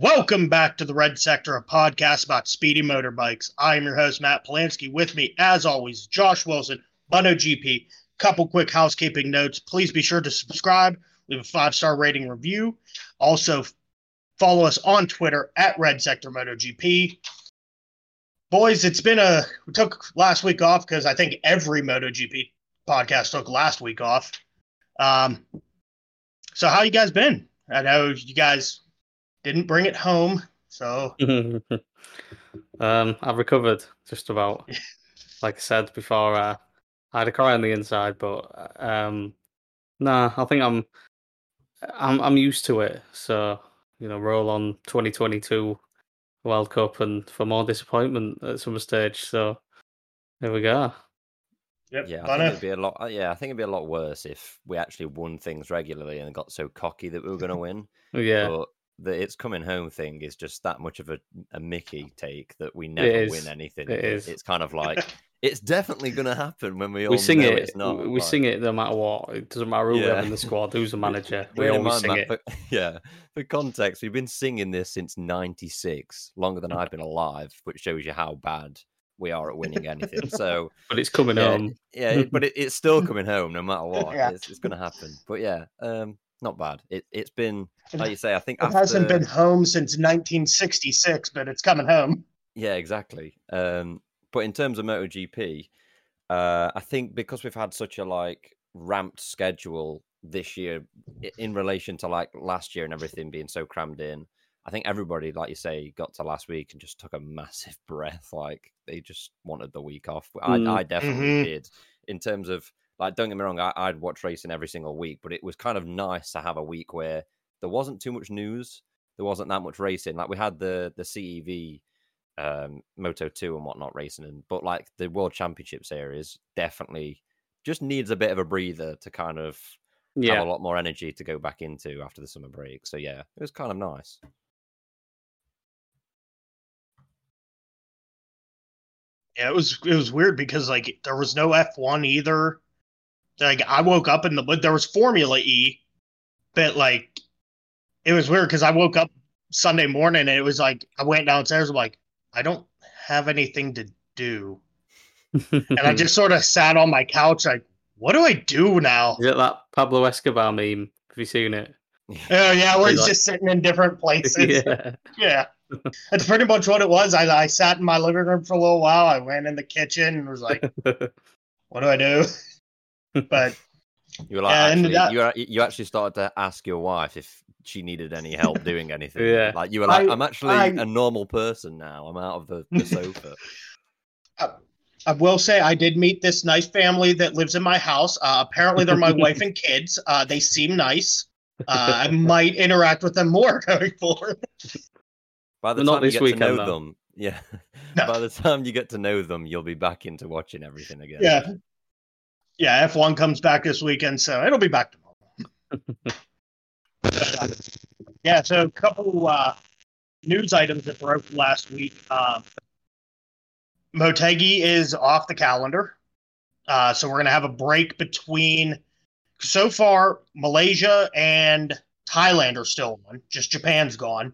Welcome back to the Red Sector, a podcast about speedy motorbikes. I am your host, Matt Polanski. With me, as always, Josh Wilson, MotoGP. Couple quick housekeeping notes. Please be sure to subscribe, leave a five star rating review. Also, follow us on Twitter at Red Sector MotoGP. Boys, it's been a. We took last week off because I think every MotoGP podcast took last week off. Um, so how you guys been? I know you guys didn't bring it home, so um, I've recovered just about. like I said before, uh, I had a cry on the inside, but um, nah, I think I'm, I'm, I'm used to it. So you know, roll on 2022 World Cup and for more disappointment at some stage. So there we go. Yep. Yeah, I think it'd be a lot. uh, Yeah, I think it'd be a lot worse if we actually won things regularly and got so cocky that we were going to win. Yeah, But the it's coming home thing is just that much of a, a Mickey take that we never win anything. It is. It's kind of like it's definitely going to happen when we all we sing know it. it's not. we like- sing it no matter what. It doesn't matter who we have in the squad, who's the manager. We Bear in always sing Matt, it. For, yeah, for context, we've been singing this since '96, longer than I've been alive, which shows you how bad we are at winning anything. So But it's coming yeah, home. yeah, but it, it's still coming home no matter what. Yeah. It's, it's going to happen. But yeah, um, not bad. It it's been like you say. I think it after, hasn't been home since 1966, but it's coming home. Yeah, exactly. Um, but in terms of MotoGP, uh, I think because we've had such a like ramped schedule this year in relation to like last year and everything being so crammed in, I think everybody, like you say, got to last week and just took a massive breath. Like they just wanted the week off. I, Mm. I definitely Mhm. did. In terms of like, don't get me wrong, I, I'd watch racing every single week, but it was kind of nice to have a week where there wasn't too much news. There wasn't that much racing. Like we had the the CEV um, Moto 2 and whatnot racing, and but like the World Championship series definitely just needs a bit of a breather to kind of Yeah, have a lot more energy to go back into after the summer break. So yeah, it was kind of nice. Yeah, it was it was weird because like there was no F1 either. Like I woke up in the but there was Formula E, but like it was weird because I woke up Sunday morning and it was like I went downstairs. I'm like I don't have anything to do, and I just sort of sat on my couch like, what do I do now? Is it that Pablo Escobar meme? Have you seen it? Oh yeah, where he's Like- just sitting in different places. yeah. Yeah. That's pretty much what it was. I, I sat in my living room for a little while. I went in the kitchen and was like, what do I do? But You were like, and actually, that- you, were- you actually started to ask your wife if she needed any help doing anything. Yeah. Like you were like, I- I'm actually I- a normal person now. I'm out of the, the sofa. I will say I did meet this nice family that lives in my house. Uh, apparently, they're my wife and kids. Uh, they seem nice. Uh, I might interact with them more going forward. By the Not time you this get weekend, to know though. them, yeah. No. By the time you get to know them, you'll be back into watching everything again. Yeah. Yeah, F1 comes back this weekend, so it'll be back tomorrow. yeah, so a couple uh, news items that broke last week. Uh, Motegi is off the calendar. Uh, so we're going to have a break between. So far, Malaysia and Thailand are still on, just Japan's gone.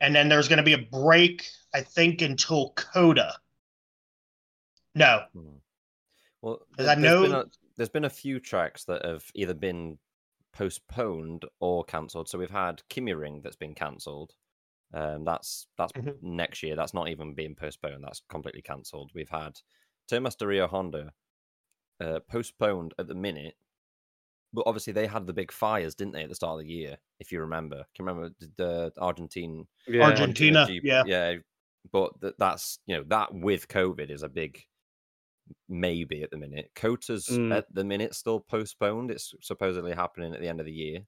And then there's going to be a break, I think, until COTA. No, Hmm. Well, 'Cause there- I there's been a, there's been a few tracks that have either been postponed or cancelled. So we've had KymiRing that's been cancelled. Um, that's that's Mhm. next year. That's not even being postponed. That's completely cancelled. We've had Termas Rio Hondo uh, postponed at the minute, but obviously they had the big fires, didn't they, at the start of the year? If you remember, can you remember the, the Argentine Yeah. Argentina. Jeep- yeah. yeah. But th- that's you know that with COVID is a big maybe at the minute. COTA's Mm. at the minute still postponed. It's supposedly happening at the end of the year.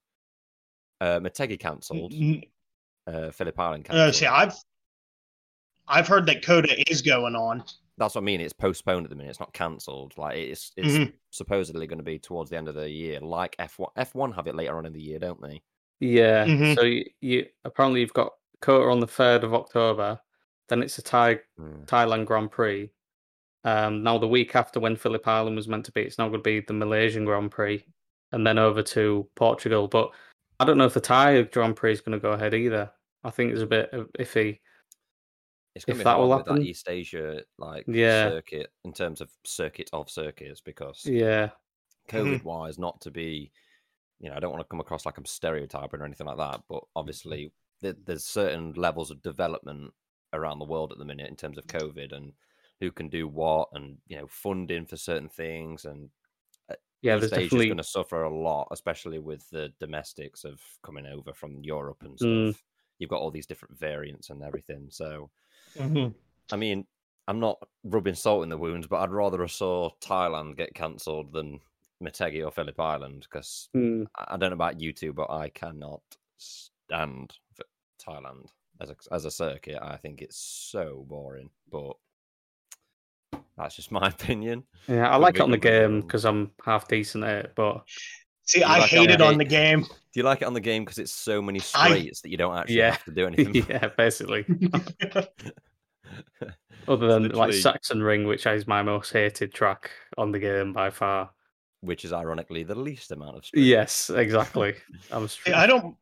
Uh, Motegi cancelled. N- Uh, Phillip Island Uh, cancelled. see, I've I've heard that COTA is going on. That's what I mean. It's postponed at the minute. It's not cancelled. Like it's it's Mhm. supposedly going to be towards the end of the year. Like F one. F one have it later on in the year, don't they? Yeah. Mhm. So you, you apparently you've got COTA on the third of October, then it's a Thai Mm. Thailand Grand Prix. Um, now the week after when Phillip Island was meant to be, it's now going to be the Malaysian Grand Prix, and then over to Portugal. But I don't know if the Thai Grand Prix is going to go ahead either. I think it's a bit iffy. It's going If to be that will hard with that. East Asia like Yeah. circuit in terms of circuit of circuits because Yeah, COVID wise, not to be, you know, I don't want to come across like I'm stereotyping or anything like that, but obviously there's certain levels of development around the world at the minute in terms of COVID and who can do what and you know funding for certain things and yeah. East There's Asia's definitely going to suffer a lot, especially with the domestics of coming over from Europe and Mm. stuff. You've got all these different variants and everything, so. Mhm. I mean, I'm not rubbing salt in the wounds, but I'd rather have saw Thailand get cancelled than Motegi or Phillip Island because Mm, I I don't know about you two, but I cannot stand Thailand as a as a circuit. I think it's so boring, but that's just my opinion. yeah, I like it on the game because I'm half decent at it, but See, I like hate it it on on the- the game. Do you like it on the game because it's so many I- that you don't actually Yeah. have to do anything? yeah, basically. Other than like Saxon Ring, which is my most hated track on the game by far. Which is ironically the least amount of straights. Yes, exactly. I'm See, I don't,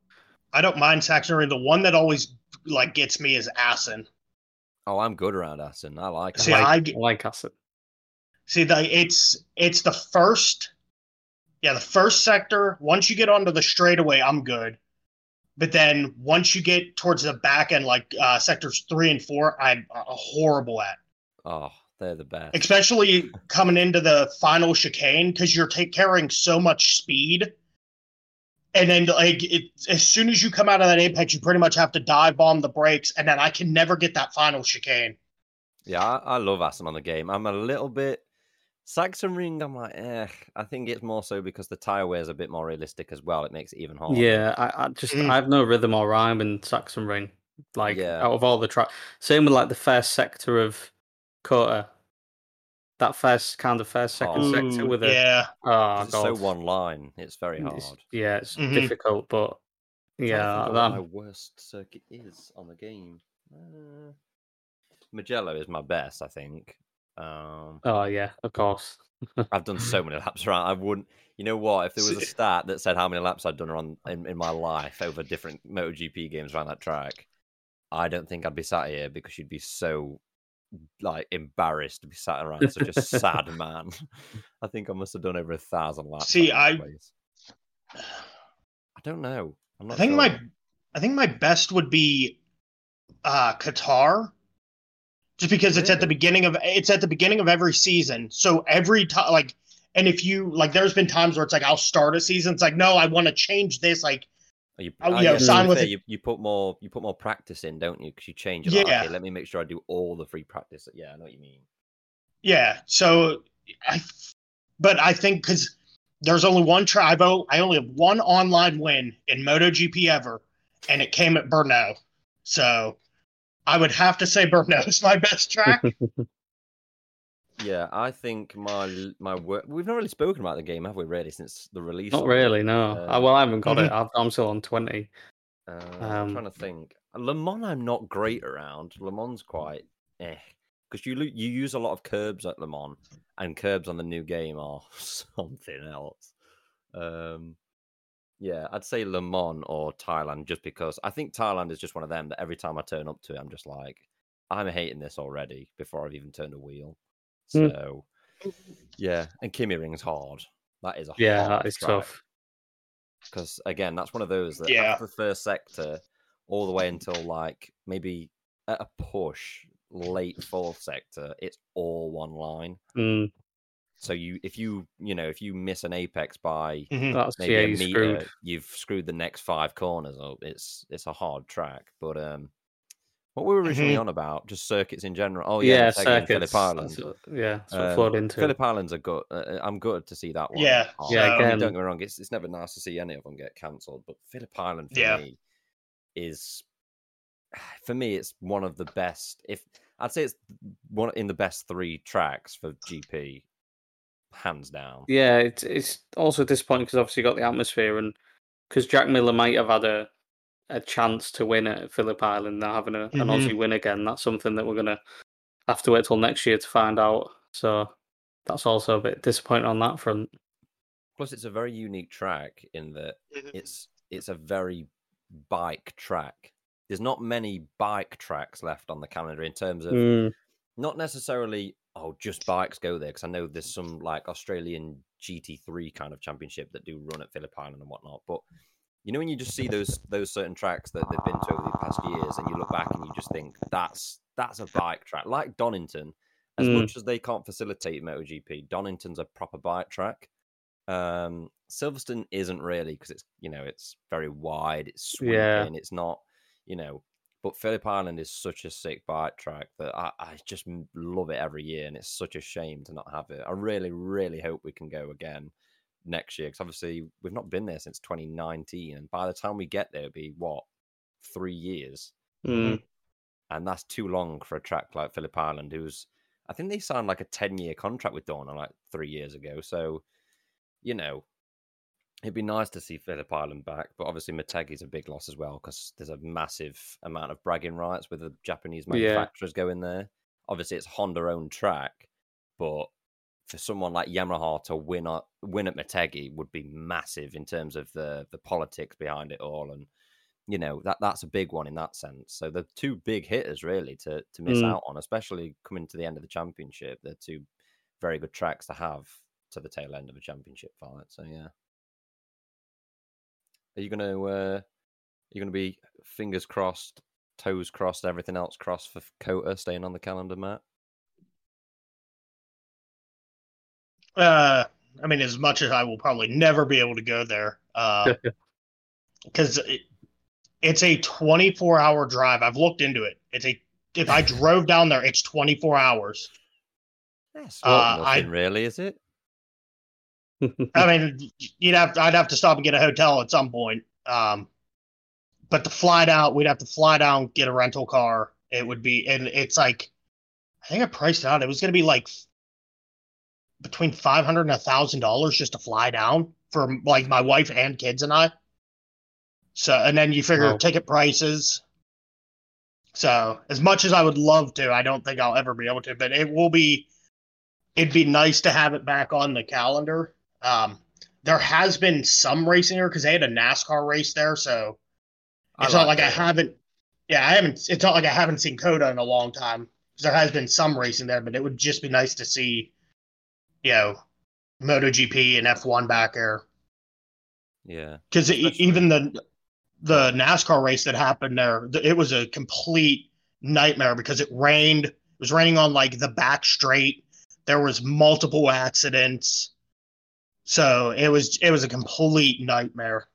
I don't mind Saxon. Ring. The one that always like gets me is Assen. Oh, I'm good around Assen. I like See, it. I, I like Assen. See, the it's it's the first, yeah, the first sector. Once you get onto the straightaway, I'm good. But then once you get towards the back end, like uh, sectors three and four, I'm uh, horrible at. Oh, they're the best. Especially coming into the final chicane because you're take, carrying so much speed. And then, like, it, as soon as you come out of that apex, you pretty much have to dive bomb the brakes, and then I can never get that final chicane. Yeah, I, I love Assen on the game. I'm a little bit Sachsenring. I'm like, eh. I think it's more so because the tire wear is a bit more realistic as well. It makes it even harder. Yeah, I, I just Mm. I have no rhythm or rhyme in Sachsenring. Like Yeah. out of all the track, same with like the first sector of COTA. That first kind of first second Oh. sector with a yeah, oh 'Cause it's so one line. It's very hard. It's- yeah, it's Mhm. difficult, but I'm trying to yeah, think of what my that, worst circuit is on the game. Uh, Mugello is my best, I think. Um, oh yeah, of course. I've done so many laps around. I wouldn't. You know what? If there was a stat that said how many laps I'd done around in, in my life over different MotoGP games around that track, I don't think I'd be sat here because you'd be so like embarrassed to be sat around such a sad man. I think I must have done over a thousand laps. See, I- place. I don't know. I think sure. my I think my best would be uh Qatar. Just because it's at the beginning of it's at the beginning of every season. So every time like and if you like there's been times where it's like I'll start a season, it's like, no, I want to change this. Like you, Oh, yeah, sign with you, you put more you put more practice in, don't you? Because you change. Like, Yeah. okay, let me make sure I do all the free practice. Yeah, I know what you mean. yeah. So I but I think because there's only one try I've o- I only have one online win in MotoGP ever, and it came at Brno. So I would have to say Brno is my best track. Yeah, I think my my work. We've not really spoken about the game, have we? Really, since the release. Not it? really, no. Uh, I, well, I haven't got it. I've, I'm still on twenty. Uh, I'm Um, trying to think. Le Mans, I'm not great around. Le Mans quite eh, because you you use a lot of curbs at Le Mans, and curbs on the new game are something else. Um, yeah, I'd say Le Mans or Thailand, just because I think Thailand is just one of them that every time I turn up to it, I'm just like, I'm hating this already before I've even turned a wheel. Hmm. So, yeah, and KymiRing's hard. That is a Yeah, hard that is track tough. because again, that's one of those that Yeah. after the first sector, all the way until like maybe at a push late fourth sector, it's all one line. Mm, So you, if you, you know, if you miss an apex by Mhm. maybe yeah, a you meter, screwed. you've screwed the next five corners up. It's it's a hard track, but um, what we were originally Mhm. on about, just circuits in general. Oh yeah, yeah, Motegi circuits. Phillip Island. that's what- yeah, that's what Um, flowed into. Phillip Island's a good. Uh, I'm good to see that one. Yeah, hard. Yeah, I mean, again- don't get me wrong. It's it's never nice to see any of them get cancelled, but Phillip Island for Yeah. me is for me it's one of the best. If I'd say it's one in the best three tracks for GP, hands down. Yeah, it's it's also disappointing because obviously you got the atmosphere and because Jack Miller might have had a a chance to win at Phillip Island, now having a, an Mhm. Aussie win again. That's something that we're gonna have to wait till next year to find out. So that's also a bit disappointing on that front. Plus, it's a very unique track in that Mhm. it's it's a very bike track. there's not many bike tracks left on the calendar in terms of Mm, not necessarily oh just bikes go there because I know there's some like Australian GT3 kind of championship that do run at Phillip Island and whatnot. But you know when you just see those those certain tracks that they've been to over the past years, and you look back and you just think that's that's a bike track like Donington. As Mm. much as they can't facilitate MotoGP, Donington's a proper bike track. Um, Silverstone isn't really because it's you know it's very wide, it's sweeping, Yeah. it's not you know. But Phillip Island is such a sick bike track that I, I just love it every year, and it's such a shame to not have it. I really, really hope we can go again next year because obviously we've not been there since 2019, and by the time we get there, it'll be what three years, mm, and that's too long for a track like Phillip Island, who's I think they signed like a 10 year contract with Dorna like three years ago. So, you know, it'd be nice to see Phillip Island back, but obviously Motegi's a big loss as well because there's a massive amount of bragging rights with the Japanese Yeah. manufacturers going there. Obviously, it's Honda owned track, but for someone like Yamaha to win at win at Motegi would be massive in terms of the the politics behind it all, and you know that that's a big one in that sense. So the two big hitters really to to miss Mm. out on, especially coming to the end of the championship, they're two very good tracks to have to the tail end of a championship fight. So yeah, are you gonna uh, are you gonna be fingers crossed, toes crossed, everything else crossed for COTA staying on the calendar, Matt? Uh, I mean, as much as I will probably never be able to go there, because it, it's a 24 hour drive. I've looked into it. It's a if I drove down there, it's 24 hours. That's Uh, nothing I- really, is it? I mean, you'd have I'd have to stop and get a hotel at some point. Um, but the flight out, we'd have to fly down, get a rental car. It would be, and it's like, I think I priced it out. It was going to be like between five hundred and a thousand dollars just to fly down for like my wife and kids and I. So, and then you figure Wow. ticket prices. So, as much as I would love to, I don't think I'll ever be able to. But it will be. It'd be nice to have it back on the calendar. Um, there has been some racing here because they had a NASCAR race there, so I it's not like like I haven't. Yeah, I haven't. It's not like I haven't seen COTA in a long time. there has been some racing there, but it would just be nice to see, you know, MotoGP and F1 back there. Yeah, Because even the the NASCAR race that happened there, it was a complete nightmare because it rained. It was raining on like the back straight. There was multiple accidents, so it was it was a complete nightmare.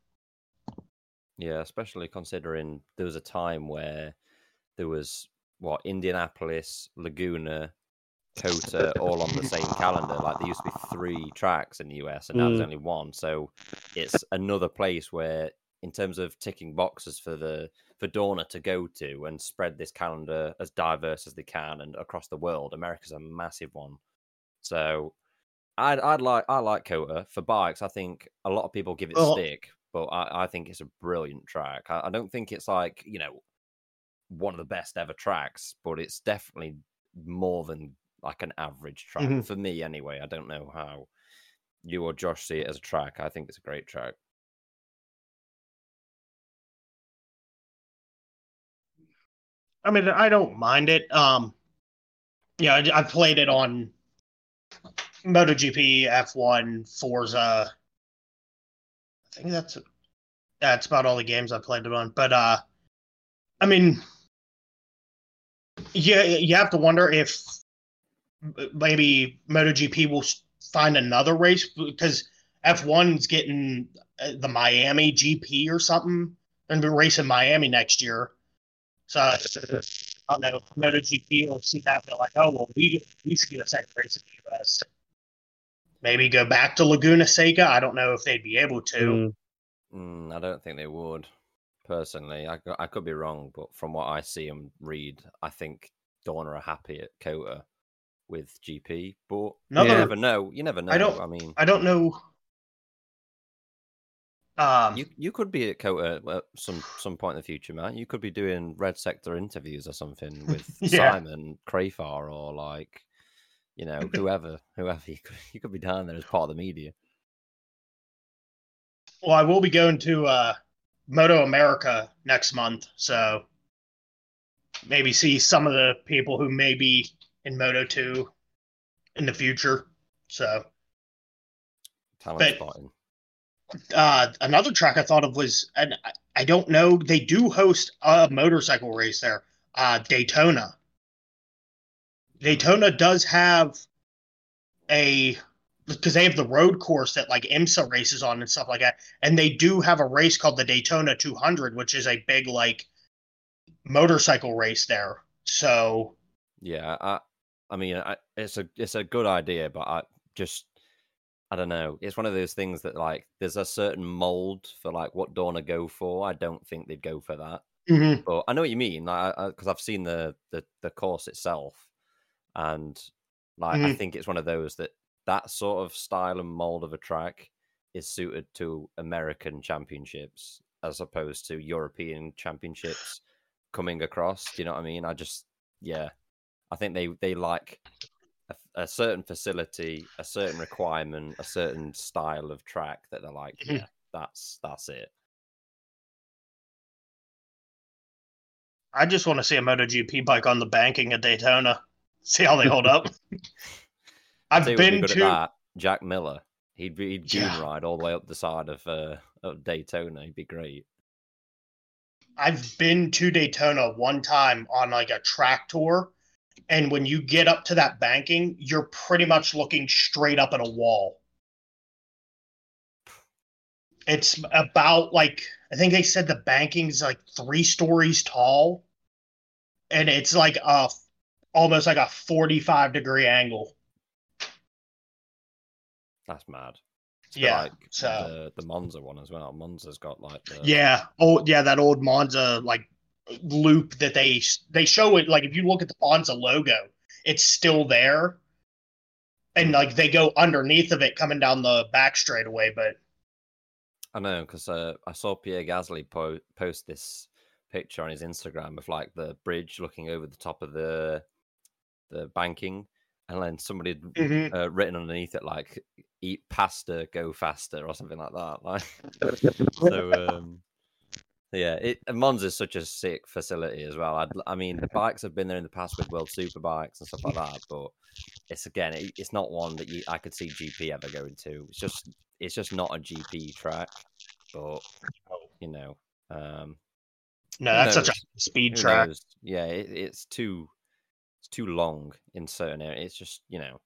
yeah. Especially considering there was a time where there was what Indianapolis, Laguna, COTA, all on the same calendar. Like there used to be three tracks in the US, and now there's Mm. only one. So it's another place where, in terms of ticking boxes for the for Dorna to go to and spread this calendar as diverse as they can and across the world, America's a massive one. So I'd I'd like I like COTA for bikes. I think a lot of people give it Well- stick, but I, I think it's a brilliant track. I, I don't think it's like you know one of the best ever tracks, but it's definitely more than like an average track Mhm. for me anyway. I don't know how you or Josh see it as a track. I think it's a great track. I mean, I don't mind it. Um, yeah, I, I've played it on MotoGP, F1, Forza. I think that's that's about all the games I've played it on. But uh, I mean, yeah, you have to wonder if maybe MotoGP will find another race because F1's getting uh, the Miami GP or something. They're gonna be racing Miami next year. So I don't know. MotoGP will see that and be like, oh well, we we should get a second race in the US. Maybe go back to Laguna Seca. I don't know if they'd be able to. Mm, Mm, I don't think they would. Personally, I, I could be wrong, but from what I see and read, I think Dorna are happy at COTA with GP. But Another, you never know. You never know. I, don't- I mean, I don't know. Um, you you could be at COTA at some some point in the future, man. You could be doing Red Sector interviews or something with Yeah. Simon Crafar or like, you know, whoever, whoever. You could, you could be down there as part of the media. well, I will be going to uh, Moto America next month, so maybe see some of the people who may be in Moto 2 in the future. So, Talent But- spotting. uh, another track I thought of was, and I- I don't know, they do host a motorcycle race there, uh, Daytona. Daytona does have a because they have the road course that like IMSA races on and stuff like that, and they do have a race called the Daytona 200, which is a big like motorcycle race there. So Yeah, I, I mean, I, it's a it's a good idea, but I just I don't know. It's one of those things that like there's a certain mold for like what Dorna go for. I don't think they'd go for that. But I know what you mean, like because I've seen the, the the course itself, and like I Mhm. think it's one of those that that sort of style and mold of a track is suited to American championships as opposed to European championships coming across. Do you know what I mean? I just yeah, I think they they like a, a certain facility, a certain requirement, a certain style of track that they're like, yeah, that's that's it. I just want to see a MotoGP bike on the banking at Daytona. See how they hold up. I've Tell be been to that. Jack Miller. He'd be he'd Yeah. ride all the way up the side of uh of Daytona. He'd be great. I've been to Daytona one time on like a track tour, and when you get up to that banking, you're pretty much looking straight up at a wall. It's about like I think they said the banking's like three stories tall, and it's like a almost like a 45 degree angle. That's mad. It's Yeah, like so- the the Monza one as well. Monza's got like the Yeah. Oh, yeah. That old Monza like loop that they they show it. Like if you look at the Monza logo, it's still there, and like they go underneath of it coming down the back straightaway. But I know because uh, I saw Pierre Gasly po- post this picture on his Instagram of like the bridge looking over the top of the the banking, and then somebody had Mhm. uh, written underneath it like "eat pasta, go faster" or something like that. Like so, um, yeah, it and Monza's such a sick facility as well. I'd, I mean, the bikes have been there in the past with World Superbikes and stuff like that, but it's again, it, it's not one that you I could see GP ever going to. It's just, it's just not a GP track. But you know, um, no, Who that's such a speed who track. knows? Yeah, it, it's too, it's too long in certain areas. It's just, you know,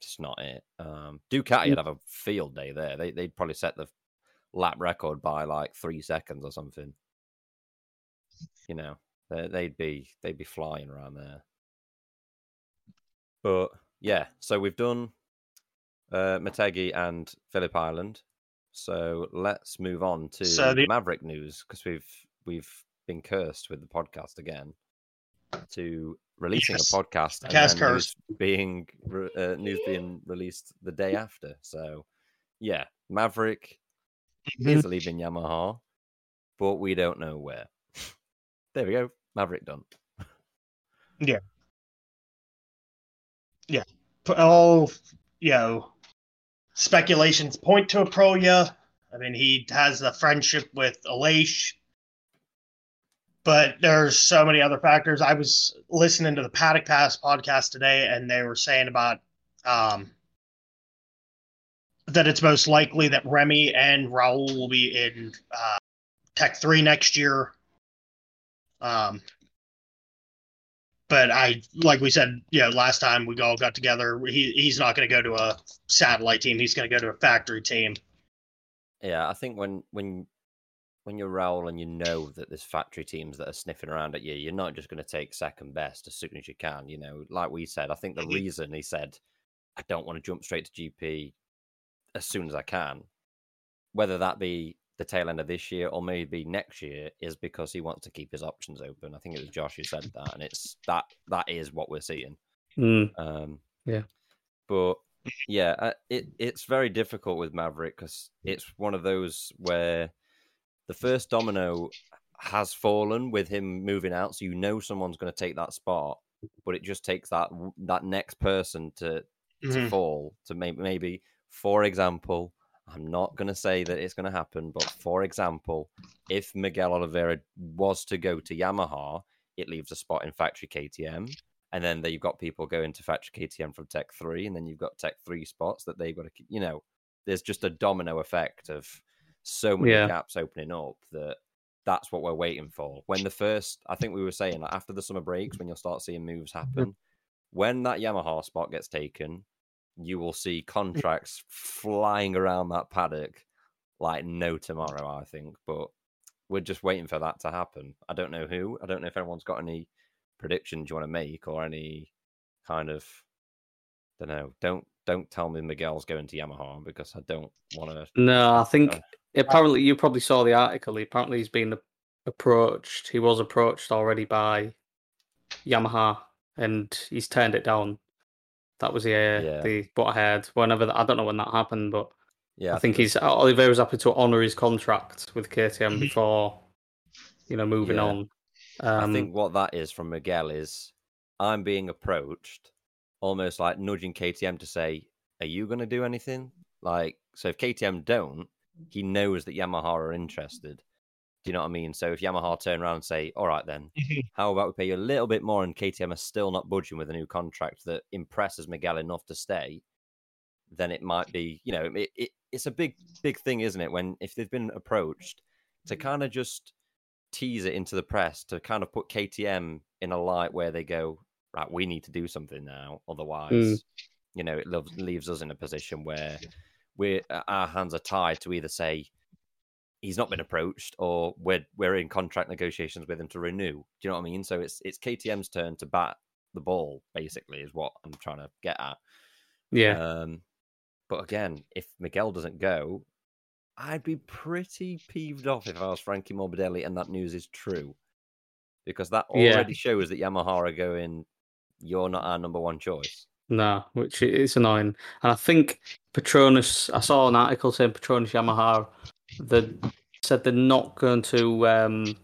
just not it. Um, Ducati would have a field day there. They, they'd probably set the lap record by like three seconds or something. You know, they- they'd be they'd be flying around there. But yeah, so we've done uh, Motegi and Phillip Island. So let's move on to So the- Maverick news because we've we've been cursed with the podcast again to releasing Yes, a podcast and cast then news being uh, news being released the day after. So yeah, Maverick is leaving Yamaha, but we don't know where. There we go, Maverick done. Yeah. Yeah. All you know speculations point to Aprilia. I mean, he has a friendship with Aleix, but there's so many other factors. I was listening to the Paddock Pass podcast today, and they were saying about um, that it's most likely that Remy and Raul will be in uh, Tech Three next year. Um, but I, like we said, you know, last time we all got together, he he's not going to go to a satellite team. He's going to go to a factory team. Yeah, I think when when when you're Raul and you know that there's factory teams that are sniffing around at you, you're not just going to take second best as soon as you can. You know, like we said, I think the Mhm. reason he said I don't want to jump straight to GP as soon as I can, whether that be the tail end of this year or maybe next year, is because he wants to keep his options open. I think it was Josh who said that, and it's that that is what we're seeing. Mm, Um, Yeah. But yeah, uh, it it's very difficult with Maverick because it's one of those where the first domino has fallen with him moving out, so you know someone's going to take that spot, but it just takes that that next person to to Mhm. fall to maybe maybe for example. I'm not going to say that it's going to happen, but for example, if Miguel Oliveira was to go to Yamaha, it leaves a spot in factory KTM. And then you've got people going to factory KTM from Tech 3, and then you've got Tech 3 spots that they've got to, you know, there's just a domino effect of so many Yeah. gaps opening up that that's what we're waiting for. When the first, I think we were saying, like, after the summer breaks, when you'll start seeing moves mm-hmm. happen, when that Yamaha spot gets taken, you will see contracts flying around that paddock like no tomorrow, I think. But we're just waiting for that to happen. I don't know who. I don't know if anyone's got any predictions you want to make or any kind of don't know. Don't don't tell me Miguel's going to Yamaha because I don't want to. No, I think Uh, apparently you probably saw the article. Apparently he's been approached. He was approached already by Yamaha, and he's turned it down. That was the uh, Yeah. the what I heard. Whenever that, I don't know when that happened, but Yeah, I think he's Oliveira was happy to honour his contract with KTM before, you know, moving Yeah. on. Um, I think what that is from Miguel is I'm being approached, almost like nudging KTM to say, "Are you going to do anything?" Like, so if KTM don't, he knows that Yamaha are interested. Do you know what I mean? So if Yamaha turn around and say, "All right, then, Mhm. how about we pay you a little bit more?" and KTM are still not budging with a new contract that impresses Miguel enough to stay, then it might be, you know, it, it it's a big big thing, isn't it? When if they've been approached to kind of just tease it into the press to kind of put KTM in a light where they go, right, we need to do something now, otherwise, you know, it leaves, leaves us in a position where we're our hands are tied to either say he's not been approached or we're we're in contract negotiations with him to renew. Do you know what I mean? So it's it's KTM's turn to bat the ball, basically, is what I'm trying to get at. yeah, Um, but again, if Miguel doesn't go, I'd be pretty peeved off if I was Frankie Morbidelli and that news is true. Because that Yeah. already shows that Yamaha are going, you're not our number one choice. no, which is annoying. And I think Petronas, I saw an article saying Petronas Yamaha that said they're not going to um,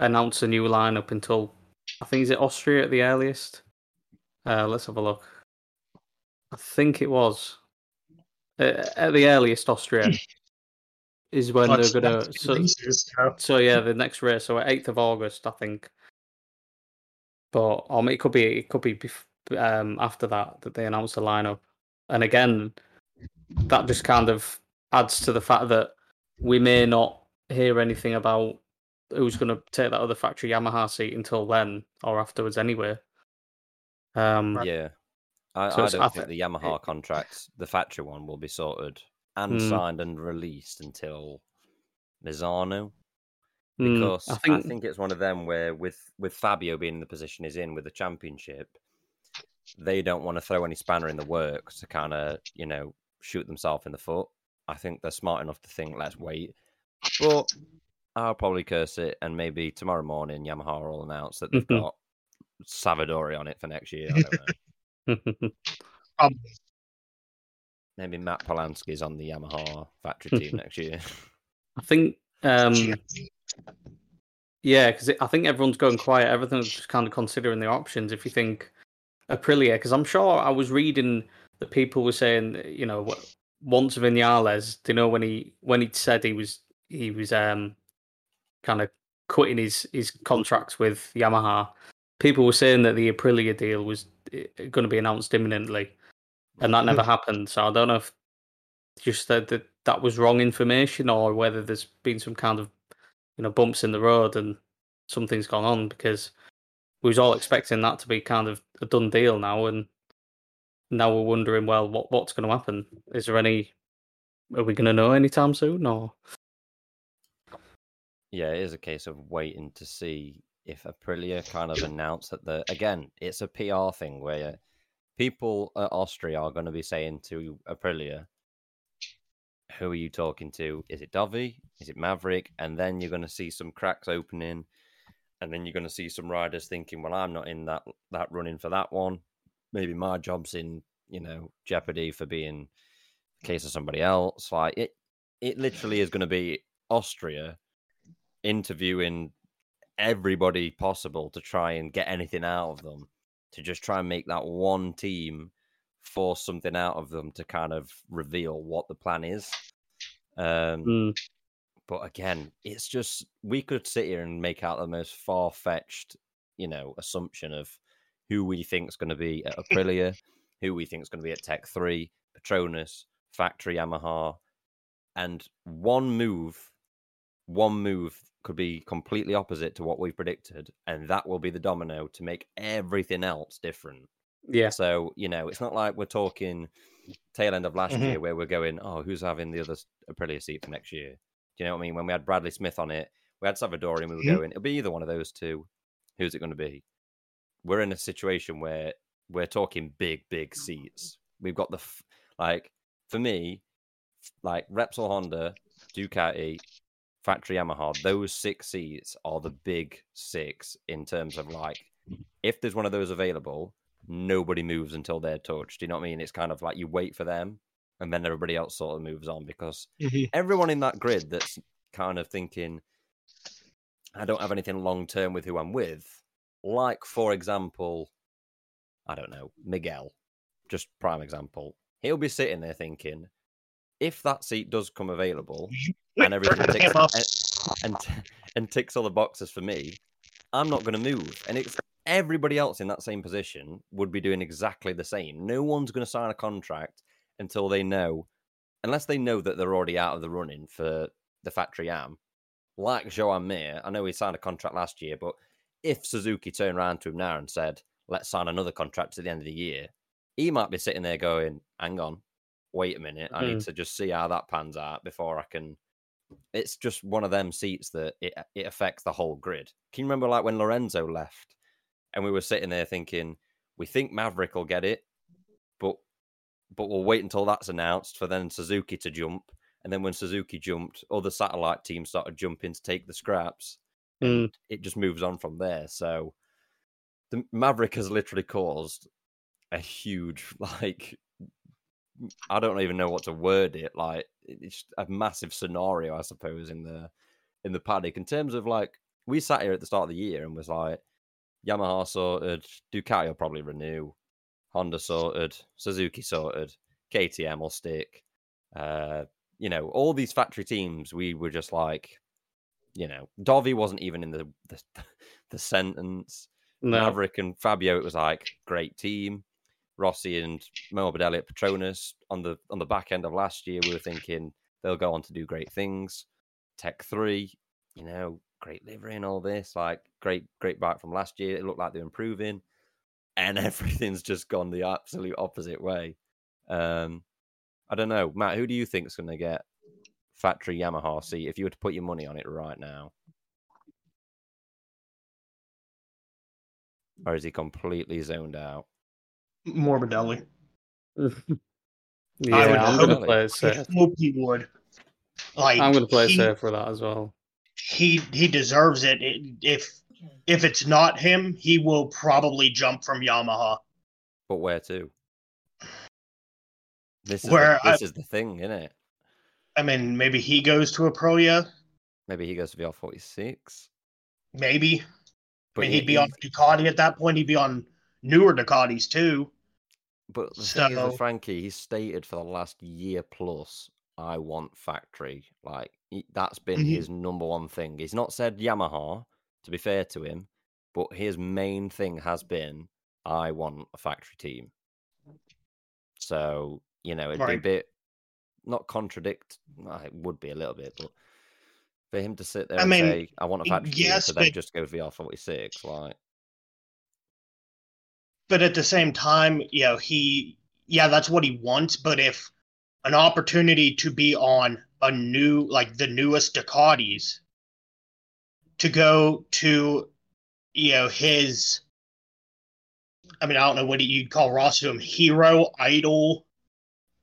announce a new lineup until I think is it Austria at the earliest. Uh, let's have a look. I think it was uh, at the earliest Austria is when But they're gonna. So, races, so- so yeah, the next race, so eighth of August, I think. But um, it could be it could be bef- um after that that they announce the lineup, and again, that just kind of adds to the fact that we may not hear anything about who's going to take that other factory Yamaha seat until then or afterwards anyway. Um, Yeah. I, So I don't I think thi- the Yamaha contract, the factory one, will be sorted and Hmm. signed and released until Misano. mm, because I I think, think, it's one of them where with with Fabio being in the position he's in with the championship, they don't want to throw any spanner in the works to kind of you know shoot themselves in the foot. I think they're smart enough to think let's wait, but I'll probably curse it and maybe tomorrow morning Yamaha will announce that they've Mhm. got Savadori on it for next year. I don't know. Um, maybe Matt Polanski's on the Yamaha factory team next year. I think um, Yeah, because I think everyone's going quiet. Everything's just kind of considering the options. If you think Aprilia, because I'm sure I was reading that people were saying, you know, wh- once Vinales, do you know when he when he said he was he was um kind of quitting his his contracts with Yamaha, people were saying that the Aprilia deal was going to be announced imminently, and that never happened. So I don't know if just that that that was wrong information or whether there's been some kind of you know bumps in the road and something's gone on because we was all expecting that to be kind of a done deal now and now we're wondering well what what's going to happen is there any are we going to know anytime soon or Yeah, it is a case of waiting to see if Aprilia kind of announce that the again, it's a PR thing where people at Austria are going to be saying to Aprilia, "Who are you talking to? Is it Dovi? Is it Maverick?" And then you're going to see some cracks opening, and then you're going to see some riders thinking, "Well, I'm not in that that running for that one. Maybe my job's in you know jeopardy for being the case of somebody else." Like it, it literally is going to be Austria interviewing everybody possible to try and get anything out of them, to just try and make that one team force something out of them to kind of reveal what the plan is. Um, Mm, but again, it's just we could sit here and make out the most far fetched, you know assumption of who we think is going to be at Aprilia, who we think is going to be at Tech Three, Petronas, Factory Yamaha, and one move, one move could be completely opposite to what we predicted, and that will be the domino to make everything else different. Yeah. So you know, it's not like we're talking tail end of last Mhm. year where we're going, oh, who's having the other Aprilia seat for next year? Do you know what I mean? When we had Bradley Smith on it, we had Salvadorian, we were Mhm. going, it'll be either one of those two. Who's it going to be? We're in a situation where we're talking big, big seats. We've got the f- like for me, like Repsol Honda, Ducati, Factory Yamaha. Those six seats are the big six in terms of like if there's one of those available, nobody moves until they're touched. Do you know what I mean? It's kind of like you wait for them and then everybody else sort of moves on because Mhm. everyone in that grid that's kind of thinking, I don't have anything long term with who I'm with, like for example, I don't know, Miguel, just prime example. He'll be sitting there thinking, if that seat does come available and everything ticks and, and and ticks all the boxes for me, I'm not going to move. And it's everybody else in that same position would be doing exactly the same. No one's going to sign a contract until they know, unless they know that they're already out of the running for the factory am. Like Joan Mir, I know he signed a contract last year, but if Suzuki turned around to him now and said, let's sign another contract to the end of the year, he might be sitting there going, hang on, wait a minute, I need mm-hmm. to just see how that pans out before I can it's just one of them seats that it it affects the whole grid. Can you remember like when Lorenzo left and we were sitting there thinking, we think Maverick will get it, but but we'll wait until that's announced for then Suzuki to jump. And then when Suzuki jumped, other satellite teams started jumping to take the scraps. Mm. It just moves on from there. So the Maverick has literally caused a huge like I don't even know what to word it. Like it's a massive scenario, I suppose, in the in the paddock. In terms of like, we sat here at the start of the year and was like, Yamaha sorted, Ducati will probably renew, Honda sorted, Suzuki sorted, KTM will stick. Uh, you know, all these factory teams, we were just like, you know, Dovi wasn't even in the the, the sentence. No. Maverick and Fabio, it was like great team. Rossi and Morbidelli at Petronas on the on the back end of last year, we were thinking they'll go on to do great things. Tech three, you know, great livery and all this, like great great bike from last year. It looked like they're improving, and everything's just gone the absolute opposite way. Um, I don't know, Matt. Who do you think's going to get factory Yamaha seat if you were to put your money on it right now? Or is he completely zoned out? Morbidelli. yeah, would I'm going to play it safe. hope he would. Like I'm going to play it he, safe for that as well. He he deserves it. It- If if it's not him, he will probably jump from Yamaha. But where to? This is Where the, I- this is the thing, isn't it? I mean, maybe he goes to Aprilia. Maybe he goes to VR forty six. Maybe. I But mean, he- he'd be on Ducati at that point. He'd be on newer Ducatis too. But the thing is with Frankie, he's stated for the last year plus, I want factory. Like he, that's been Mhm. his number one thing. He's not said Yamaha, to be fair to him, but his main thing has been, I want a factory team. So you know, it'd be a bit not contradict. well, It would be a little bit, but for him to sit there I and mean, say, "I want a factory team," yes, then but- just go VR forty six, like But at the same time, you know, he yeah, that's what he wants. But if an opportunity to be on a new like the newest Ducatis to go to you know his I mean, I don't know what you'd call Ross to him hero idol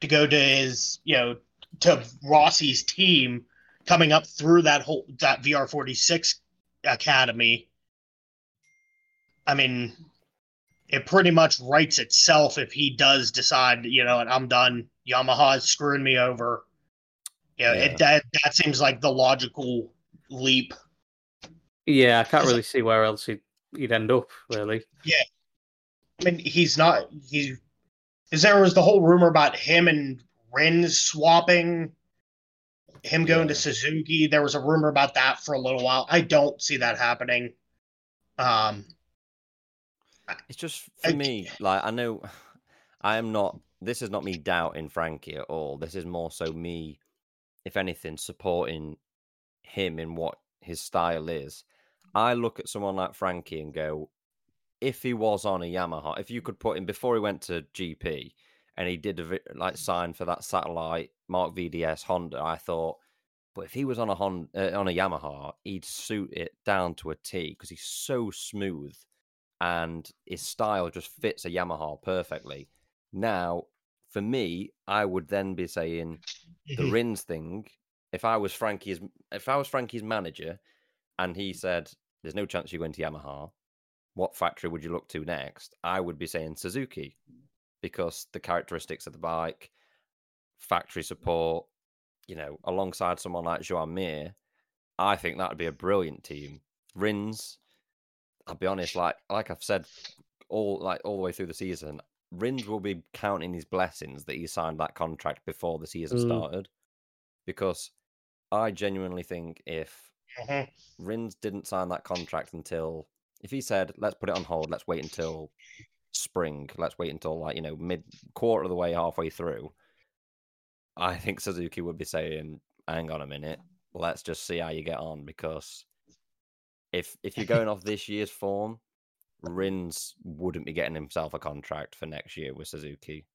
to go to his, you know, to Rossi's team coming up through that whole that VR46 academy. I mean, it pretty much writes itself if he does decide, you know, I'm done. Yamaha's screwing me over. You know, Yeah. it, that that seems like the logical leap. Yeah, I can't really see where else he'd, he'd end up, really. Yeah, I mean, he's not. He is there was the whole rumor about him and Rins swapping, him going to Suzuki. There was a rumor about that for a little while. I don't see that happening. Um, It's just for me, like I know I am not this is not me doubting Frankie at all. This is more so me, if anything, supporting him in what his style is. I look at someone like Frankie and go, if he was on a Yamaha, if you could put him before he went to GP and he did a, like sign for that satellite Marc VDS Honda, I thought, but if he was on a Honda, uh, on a Yamaha, he'd suit it down to a T because he's so smooth and his style just fits a Yamaha perfectly. Now, for me, I would then be saying the. Rins thing. If I was Frankie's, if I was Frankie's manager, and he said, "There's no chance you're going to Yamaha," what factory would you look to next? I would be saying Suzuki, because the characteristics of the bike, factory support, you know, alongside someone like Joan Mir, I think that would be a brilliant team. Rins, I'll be honest, like like I've said all like all the way through the season, Rins will be counting his blessings that he signed that contract before the season Mm. started. Because I genuinely think if Mhm. Rins didn't sign that contract until if he said, let's put it on hold, let's wait until spring, let's wait until like, you know, mid quarter of the way halfway through, I think Suzuki would be saying, hang on a minute, let's just see how you get on because if if you're going off this year's form, Rins wouldn't be getting himself a contract for next year with Suzuki.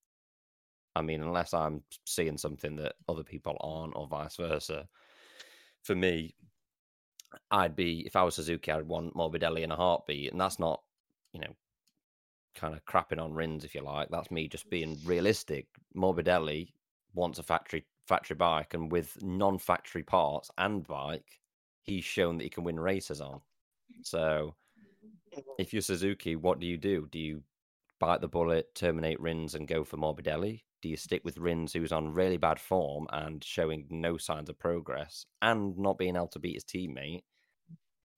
I mean, unless I'm seeing something that other people aren't, or vice versa. For me, I'd be if I was Suzuki, I'd want Morbidelli in a heartbeat, and that's not, you know, kind of crapping on Rins if you like. That's me just being realistic. Morbidelli wants a factory factory bike, and with non-factory parts and bike, he's shown that he can win races on. So, if you're Suzuki, what do you do? Do you bite the bullet, terminate Rins, and go for Morbidelli? Do you stick with Rins, who's on really bad form and showing no signs of progress, and not being able to beat his teammate?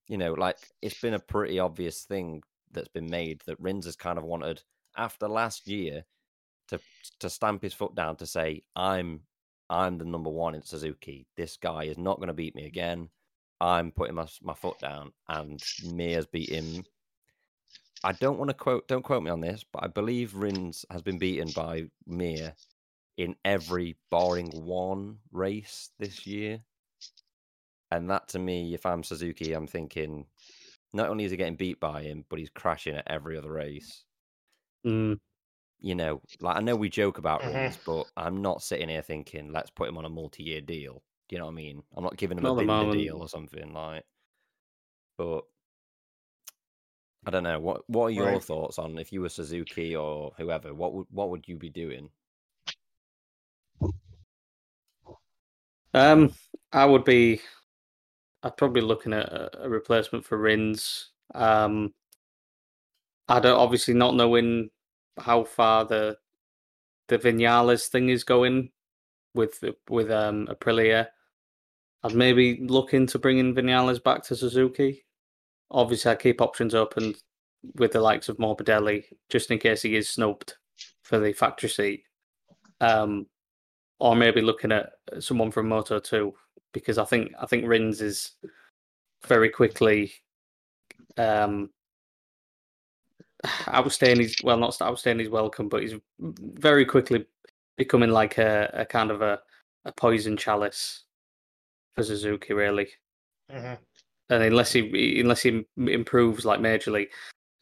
You know, like it's been a pretty obvious thing that's been made that Rins has kind of wanted after last year to to stamp his foot down to say, "I'm I'm the number one in Suzuki. This guy is not going to beat me again. I'm putting my my foot down." And Mir's beat him. I don't want to quote. Don't quote me on this, but I believe Rins has been beaten by Mir in every barring one race this year. And that to me, if I'm Suzuki, I'm thinking not only is he getting beat by him, but he's crashing at every other race Mm, you know, like I know we joke about Mhm. Rins, but I'm not sitting here thinking let's put him on a multi-year deal. Do you know what I mean? I'm not giving him Not a at the Binder moment. deal or something like. But I don't know. What What are your Right. thoughts on if you were Suzuki or whoever? What would What would you be doing? Um, I would be. I'd probably be looking at a, a replacement for Rins. Um, I don't obviously not knowing how far the the Vinales thing is going with with um Aprilia. I'd maybe look into bringing Vinales back to Suzuki. Obviously, I keep options open with the likes of Morbidelli just in case he is snubbed for the factory seat. Um, or maybe looking at someone from Moto 2 because I think I think Rins is very quickly um outstaying his well not outstaying his welcome but he's very quickly becoming like a, a kind of a, a poison chalice for Suzuki really Mhm. And unless he unless he improves like majorly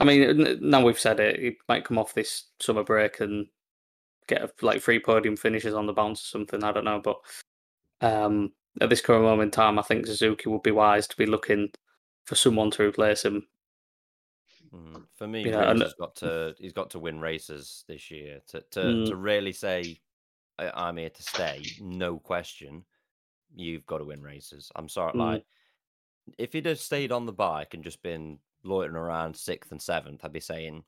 I mean now we've said it he might come off this summer break and get a, like three podium finishes on the bounce or something I don't know but um at this current moment in time I think Suzuki would be wise to be looking for someone to replace him Mm, For me, Yeah, and- has got to he's got to win races this year to to, Mm. to really say "I- I'm here to stay. No question. You've got to win races. I'm sorry, Mm. like if he'd have stayed on the bike and just been loitering around sixth and seventh, I'd be saying,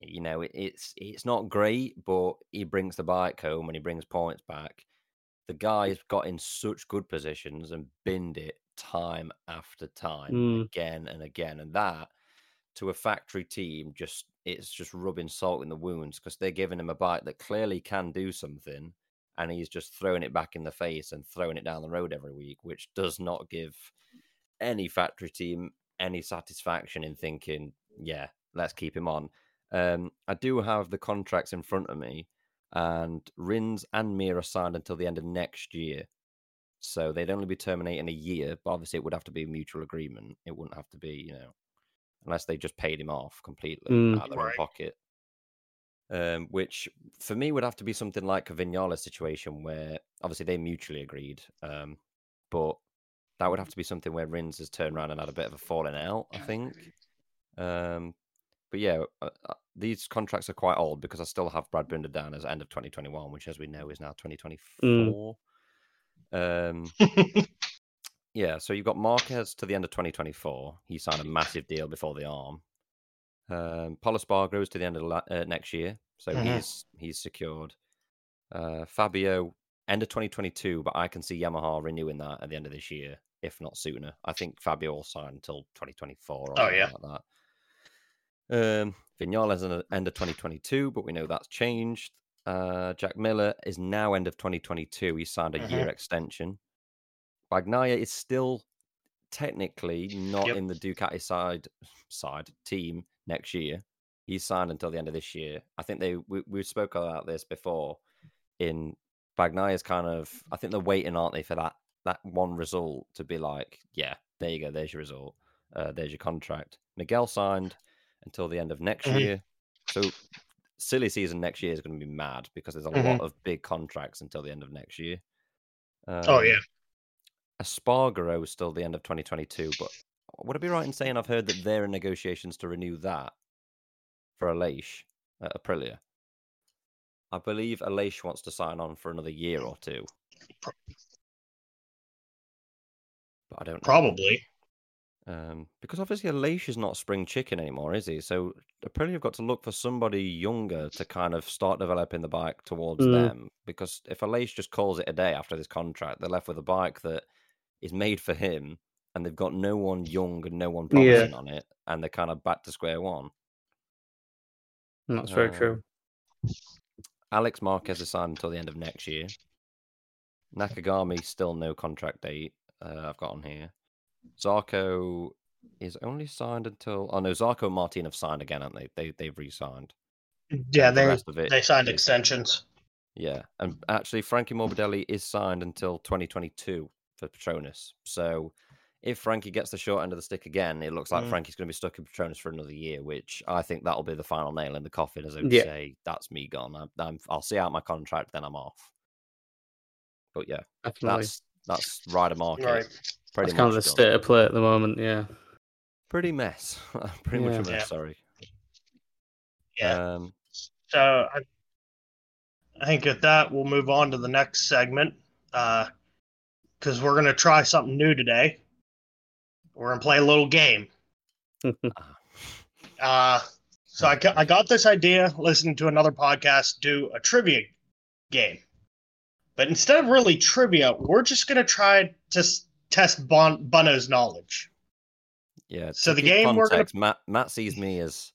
you know, it, it's it's not great, but he brings the bike home and he brings points back. The guy's got in such good positions and binned it time after time, Mm. again and again, and that to a factory team just it's just rubbing salt in the wounds because they're giving him a bike that clearly can do something and he's just throwing it back in the face and throwing it down the road every week which does not give any factory team any satisfaction in thinking yeah let's keep him on. Um, I do have the contracts in front of me, and Rins and Mir are signed until the end of next year. So they'd only be terminating a year, but obviously it would have to be a mutual agreement. It wouldn't have to be, you know, unless they just paid him off completely Mm. out of their own pocket. Um, which for me would have to be something like a Vinales situation where obviously they mutually agreed, um, but that would have to be something where Rins has turned around and had a bit of a falling out, I think. Um, but yeah, uh, uh, these contracts are quite old because I still have Brad Binder down as end of 2021, which, as we know, is now 2024. Um, yeah, so you've got Marquez to the end of 2024. He signed a massive deal before the arm. Um, Pol Espargaro's to the end of la- uh, next year, so Mhm. he's he's secured. Uh, Fabio end of 2022, but I can see Yamaha renewing that at the end of this year, if not sooner. I think Fabio will sign until 2024 or Oh, something yeah. like that. Um, Vinales at end of 2022, but we know that's changed. Uh, Jack Miller is now end of 2022. He signed a Mhm. year extension. Bagnaia is still technically not Yep. in the Ducati side side team next year. He's signed until the end of this year. I think they we, we spoke about this before. In Bagnaia's kind of, I think they're waiting, aren't they, for that that one result to be like, yeah, there you go, there's your result, uh, there's your contract. Miguel signed until the end of next Mhm. year, so silly season next year is going to be mad because there's a Mhm. lot of big contracts until the end of next year. oh Um, yeah. Espargaro is still the end of 2022, but would I be right in saying I've heard that they're in negotiations to renew that for Aleix at Aprilia? I believe Aleix wants to sign on for another year or two. But I don't know. Probably. Um, because obviously Aleix is not a spring chicken anymore, is he? So apparently you've got to look for somebody younger to kind of start developing the bike towards Mm. them. Because if Aleix just calls it a day after this contract, they're left with a bike that is made for him, and they've got no one young and no one Yeah. promising on it, and they're kind of back to square one. That's very Um, true. Alex Marquez is signed until the end of next year. Nakagami still no contract date. Uh, I've got on here. Zarco is only signed until. Oh no, Zarco and Martin have signed again, haven't they? They they've re-signed. Yeah, And the they they signed is- extensions. Yeah, and actually, Frankie Morbidelli is signed until 2022 for Petronas. So, if Frankie gets the short end of the stick again, it looks like Mm. Frankie's going to be stuck in Petronas for another year, which I think that'll be the final nail in the coffin. As I would Yeah. say, that's me gone. I'm, I'm, I'll see out my contract, then I'm off. But yeah, Definitely. that's that's rider market. Right. Pretty That's kind of the state of play at the moment. Yeah. Pretty mess. Pretty much a mess. Yeah. Sorry. Yeah. Um, So I, I think at that we'll move on to the next segment because we're gonna try something new today. We're gonna play a little game. Uh, so I, got- I got this idea listening to another podcast do a trivia game. But instead of really trivia, we're just going to try to s- test bon- Bono's knowledge. yeah. So the game we're gonna- Matt Matt sees me as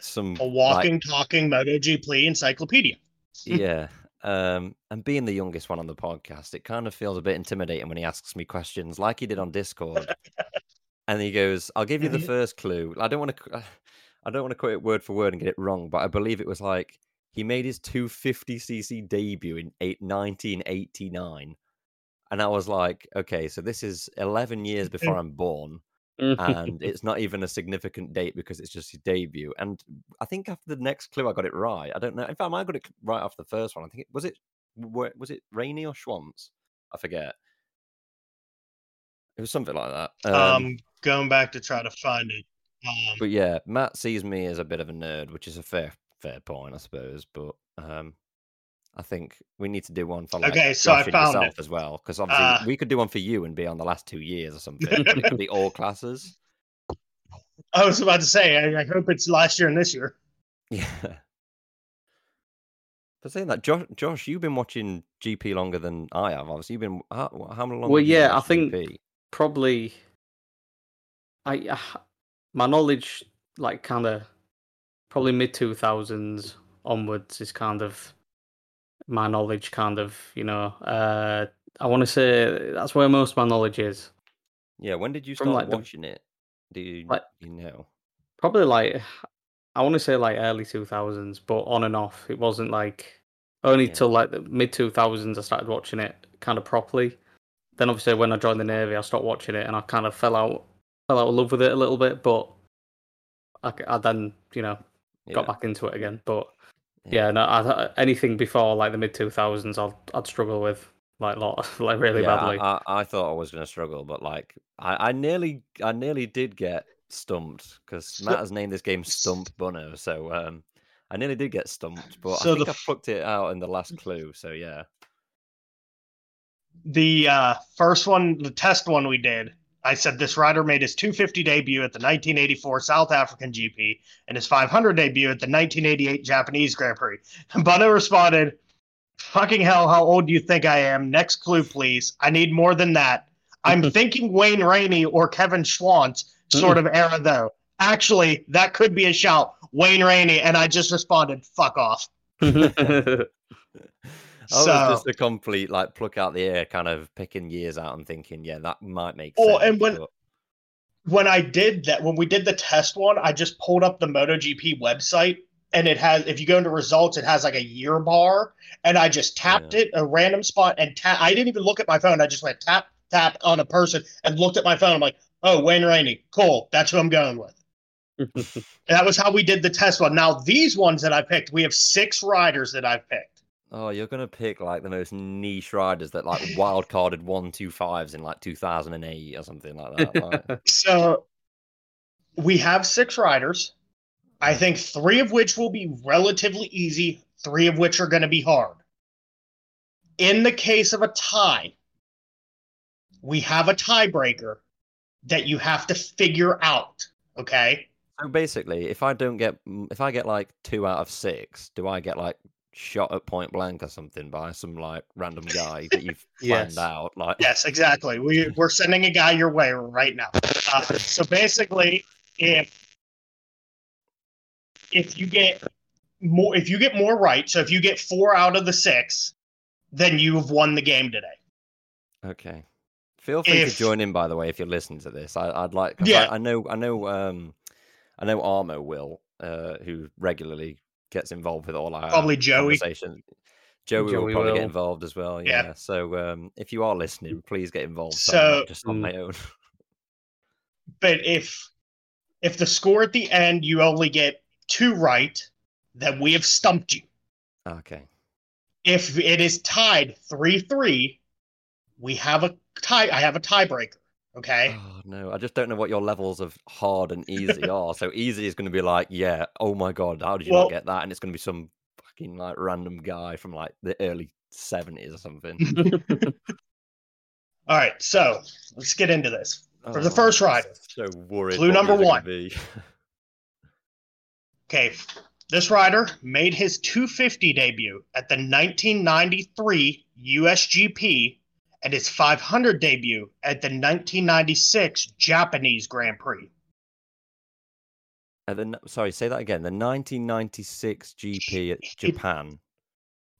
some A like, walking, talking MotoGP encyclopedia. yeah. Um, and being the youngest one on the podcast, it kind of feels a bit intimidating when he asks me questions like he did on Discord. and he goes, "I'll give you the first clue." I don't want to, I don't want to quote it word for word and get it wrong, but I believe it was like he made his 250cc debut in eight, 1989, and I was like, "Okay, so this is 11 years before I'm born." And it's not even a significant date because it's just his debut. And I think after the next clue, I got it right. I don't know. In fact, I got it right after the first one. I think it was it was it Rainy or Schwantz? I forget. It was something like that. Um, Um, going back to try to find it. Um, but yeah, Matt sees me as a bit of a nerd, which is a fair fair point, I suppose. But um, I think we need to do one for like Okay, so I Josh and found yourself it. as well, because obviously Uh, we could do one for you and be on the last two years or something. it could be all classes. I was about to say, I, I hope it's last year and this year. Yeah. But saying that, Josh, Josh, you've been watching GP longer than I have. Obviously, you've been how, how long? Well, yeah, I think- GP? Probably. I uh, my knowledge, like, kind of, probably mid two thousands onwards is kind of my knowledge. Kind of, you know. Uh, I want to say that's where most of my knowledge is. Yeah, when did you from, start like, the- watching it? Do you, like- you know? Probably like I want to say like early two thousands, but on and off. It wasn't like only Yeah. till like the mid two thousands I started watching it kind of properly. Then obviously when I joined the navy, I stopped watching it and I kind of fell out fell out of love with it a little bit. But I then you know got Yeah. back into it again. But Yeah. yeah, no, I, I- anything before like the mid two thousands, I'd I'd struggle with like a lot like really yeah, badly. I, I, I thought I was going to struggle, but like I, I nearly, I nearly did get stumped because Matt has named this game Stump Bono, so um, I nearly did get stumped, but So I the think I f- plucked it out in the last clue. So yeah, The uh, first one, the test one we did, I said this rider made his 250 debut at the 1984 South African GP and his 500 debut at the 1988 Japanese Grand Prix. Bono responded, Fucking hell, how old do you think I am? Next clue, please. I need more than that. I'm thinking Wayne Rainey or Kevin Schwantz sort of era, though. Actually, that could be a shout. Wayne Rainey. And I just responded, fuck off. I was just a complete like pluck out the air, kind of picking years out and thinking, yeah, that might make sense. and when- but- when I did that, when we did the test one, I just pulled up the MotoGP website and it has, if you go into results, it has like a year bar. And I just tapped it a random spot and tap. I didn't even look at my phone. I just went tap, tap on a person and looked at my phone. I'm like, oh, Wayne Rainey. Cool. That's who I'm going with. And that was how we did the test one. Now, these ones that I picked, we have six riders that I've picked. Oh, you're gonna pick like the most niche riders that like wild carded one two fives in like 2008 or something like that. Like, So we have six riders. I mm. think three of which will be relatively easy, three of which are going to be hard. In the case of a tie, we have a tiebreaker that you have to figure out. Okay. so basically, if I don't get, if I get like two out of six, do I get like shot at point blank or something by some like random guy that you've Yes. planned out? Like, Yes, exactly. We, we're sending a guy your way right now. Uh, so basically, if if you get more, if you get more right, so if you get four out of the six, then you've won the game today. Okay. Feel free If- to join in, by the way, if you're listening to this. I, I'd like. Yeah. I, I know. I know. Um, I know Armo will, uh, who regularly gets involved with all our Probably Joey. conversation. Joey, Joey will probably will. get involved as well. Yeah. Yeah. So um, if you are listening, please get involved. So, I'm just on my own. But if if the score at the end you only get two right, then we have stumped you. okay. If it is tied three three, we have a tie. I have a tiebreaker. Okay. Oh no, I just don't know what your levels of hard and easy are. So easy is going to be like, yeah, oh my god, how did you Well- not get that? And it's going to be some fucking like random guy from like the early seventies or something. All right. So let's get into this. For the Oh, first I'm rider. So worried. Clue number these are gonna one. Okay, this rider made his 250 debut at the 1993 USGP and his 500 debut at the 1996 Japanese Grand Prix. Then, sorry, say that again. The 1996 GP at He- Japan.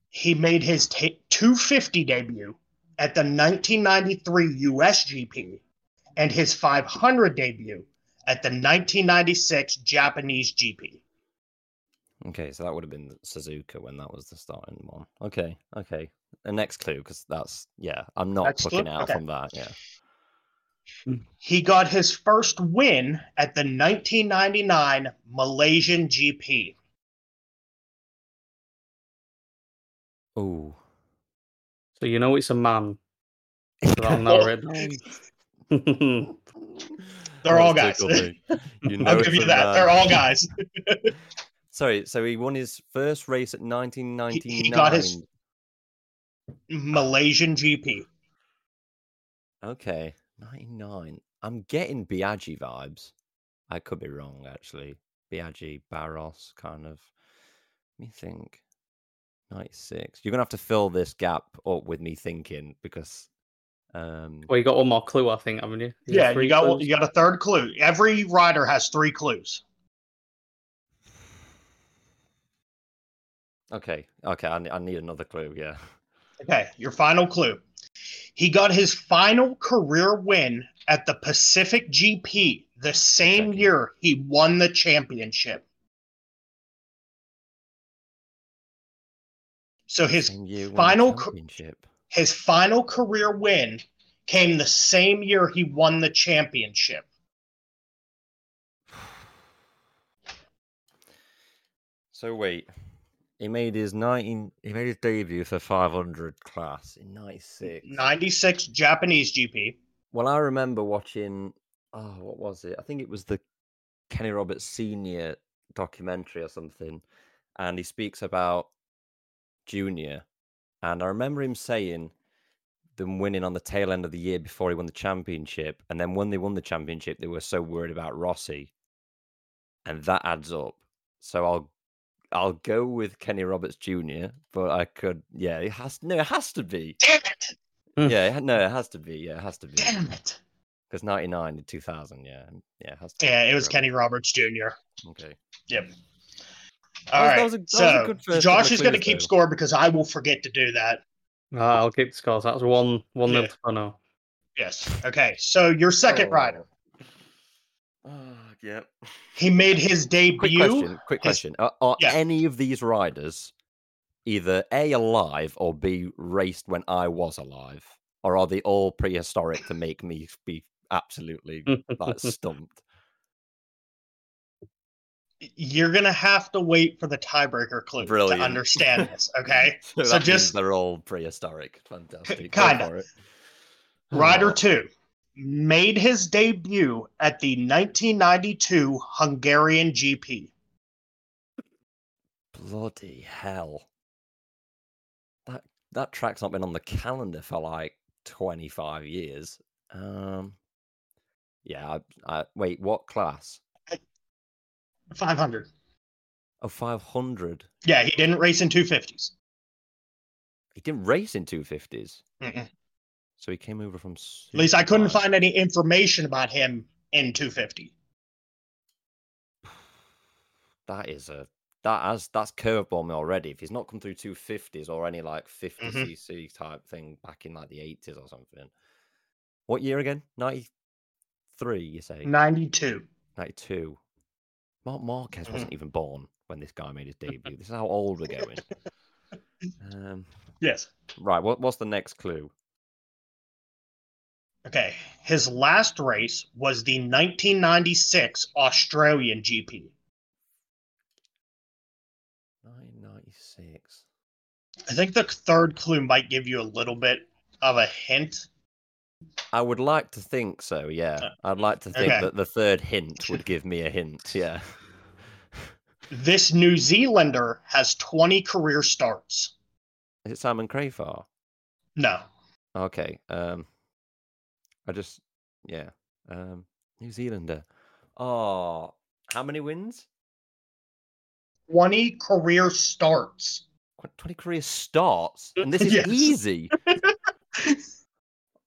He made his ta 250 debut at the 1993 USGP and his 500 debut at the 1996 Japanese GP. Okay, so that would have been Suzuka when that was the starting one. Okay, okay. The next clue, because that's yeah, I'm not Next clue? out Okay. from that. Yeah. He got his first win at the 1999 Malaysian GP. Oh, so you know it's a man. So that'll narrow it. They're all guys. You know I'll give you that. man. They're all guys. Sorry, so he won his first race at He, 1999. he got his Malaysian GP. Okay, 99. I'm getting Biaggi vibes. I could be wrong, actually. Biaggi, Barros, kind of. Let me think. 96. You're going to have to fill this gap up with me thinking because. Um, well, you got one more clue, I think, haven't you? Is it Yeah, three you got clues? you got a third clue. Every rider has three clues. okay, okay, I, I need another clue, yeah. Okay, your final clue. He got his final career win at the Pacific GP the same Checking. year he won the championship. So his Same year won the final championship. his final career win came the same year he won the championship. So wait, he made his nineteen. He made his debut for five hundred class in ninety six. 96 Japanese GP. Well, I remember watching. Oh, what was it? I think it was the Kenny Roberts Senior documentary or something, and he speaks about Junior, and I remember him saying them winning on the tail end of the year before he won the championship, and then when they won the championship, they were so worried about Rossi, and that adds up. So I'll I'll go with Kenny Roberts Jr., but I could, yeah, it has no, it has to be, Damn it! yeah, it no, it has to be, yeah, it has to be. Damn it! Because 99 to 2000, yeah. Yeah, it has to Yeah, be it was Roberts. Kenny Roberts Jr. Okay. Yep. That All was- that was a- that was a so Josh is going to keep though. score because I will forget to do that. Ah, I'll keep the scores. That was one one nil Yeah. to Bono. Yes. Okay. So your second Oh. rider, Ah, oh, yeah. he made his debut. Quick question. Quick his- question. Are, are Yeah. any of these riders either A, alive or B, raced when I was alive? Or are they all prehistoric to make me be absolutely like stumped? You're going to have to wait for the tiebreaker clue Brilliant. to understand this. Okay. So, So just- they're all prehistoric. Fantastic. Kinda. Rider Oh. two made his debut at the 1992 Hungarian GP. Bloody hell. That that track's not been on the calendar for like 25 years. Um Yeah, I, I wait, what class? 500. Oh, 500. Yeah, he didn't race in 250s. He didn't race in 250s. Mm-mm. So he came over from At least I couldn't find any information about him in 250. That is a that has that's curveball me already. If he's not come through 250s or any like 50 Mhm. cc type thing back in like the 80s or something. What year again? 93, you say? 92. 92. Marc Marquez Mhm. wasn't even born when this guy made his debut. This is how old we're going. Um, Yes. right, what, what's the next clue? Okay. His last race was the 1996 Australian GP. 996. I think the third clue might give you a little bit of a hint. I would like to think so, yeah. Uh, I'd like to think okay. that the third hint would give me a hint, yeah. This New Zealander has 20 career starts. Is it Simon Crafar? No. Okay. Um I just yeah. Um New Zealander. Oh, how many wins? 20 career starts. 20 career starts. And this is Yes. easy.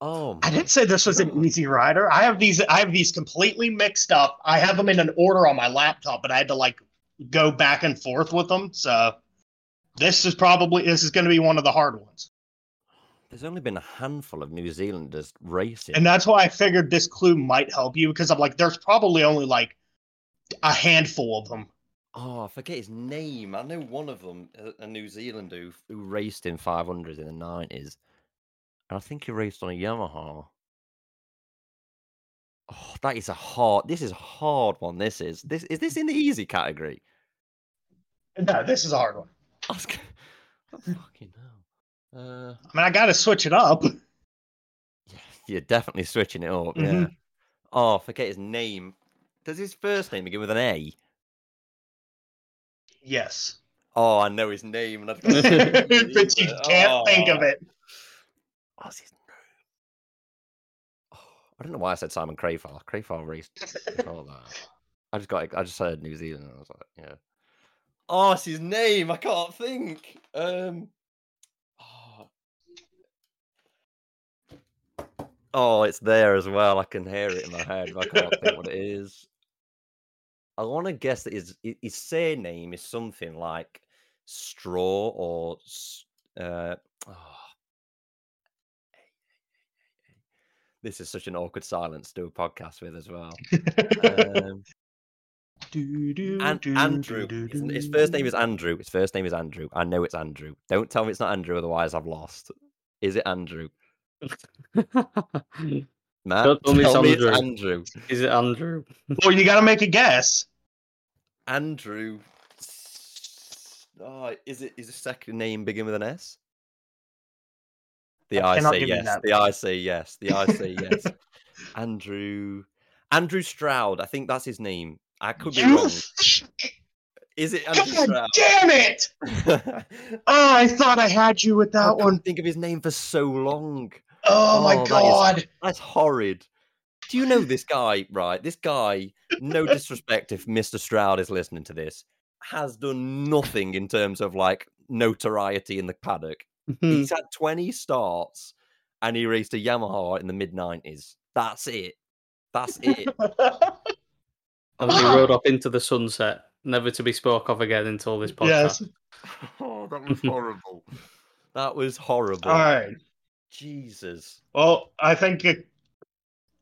Oh, I didn't say this was an easy rider. I have these I have these completely mixed up. I have them in an order on my laptop, but I had to like go back and forth with them. So this is probably this is going to be one of the hard ones. There's only been a handful of New Zealanders racing. And that's why I figured this clue might help you because I'm like there's probably only like a handful of them. Oh, I forget his name. I know one of them, a- New Zealander who, who raced in 500s in the 90s. And I think he raced on a Yamaha. Oh, that is a hard. This is a hard one. This is. This is this in the easy category. No, this is a hard one. I was. fucking hell. Uh, I mean, I got to switch it up. yeah, you're definitely switching it up. Yeah. Mhm. Oh, forget his name. Does his first name begin with an A? Yes, Oh, I know his name, and I've but you can't think of Oh. it. What's his name? Oh, I don't know why I said Simon Crafar. Crafar raced before. I just got. I just heard New Zealand, and I was like, yeah. Oh, it's his name. I can't think. Um. Oh, it's there as well. I can hear it in my head, I can't think what it is. I want to guess that his his- his surname is something like straw or uh. oh. This is such an awkward silence to do a podcast with as well. Um, Do, do, An- do, Andrew. His, his first name is Andrew. His first name is Andrew. I know it's Andrew. Don't tell me it's not Andrew, otherwise I've lost. Is it Andrew? Matt, Don't tell me it's tell me it's Andrew. Andrew. Is it Andrew? Well, you got to make a guess. Andrew. Oh, is it? Is his second name begin with an S? The I I, say yes. The I say yes. The I say yes. Andrew. Andrew Stroud. I think that's his name. I could be wrong. Is it Andrew God Stroud? damn it! Oh, I thought I had you with that couldn't one. think of his name for so long. Oh, Oh, my oh, that is- god. That's horrid. Do you know this guy, right? This guy, no disrespect if Mr. Stroud is listening to this, has done nothing in terms of like notoriety in the paddock. Mm-hmm. He's had 20 starts and he raced a Yamaha in the mid 90s. That's it. That's it. And he rode off into the sunset, never to be spoke of again until this podcast. yes. oh, that was horrible. That was horrible. All right. Jesus. Well, I think it,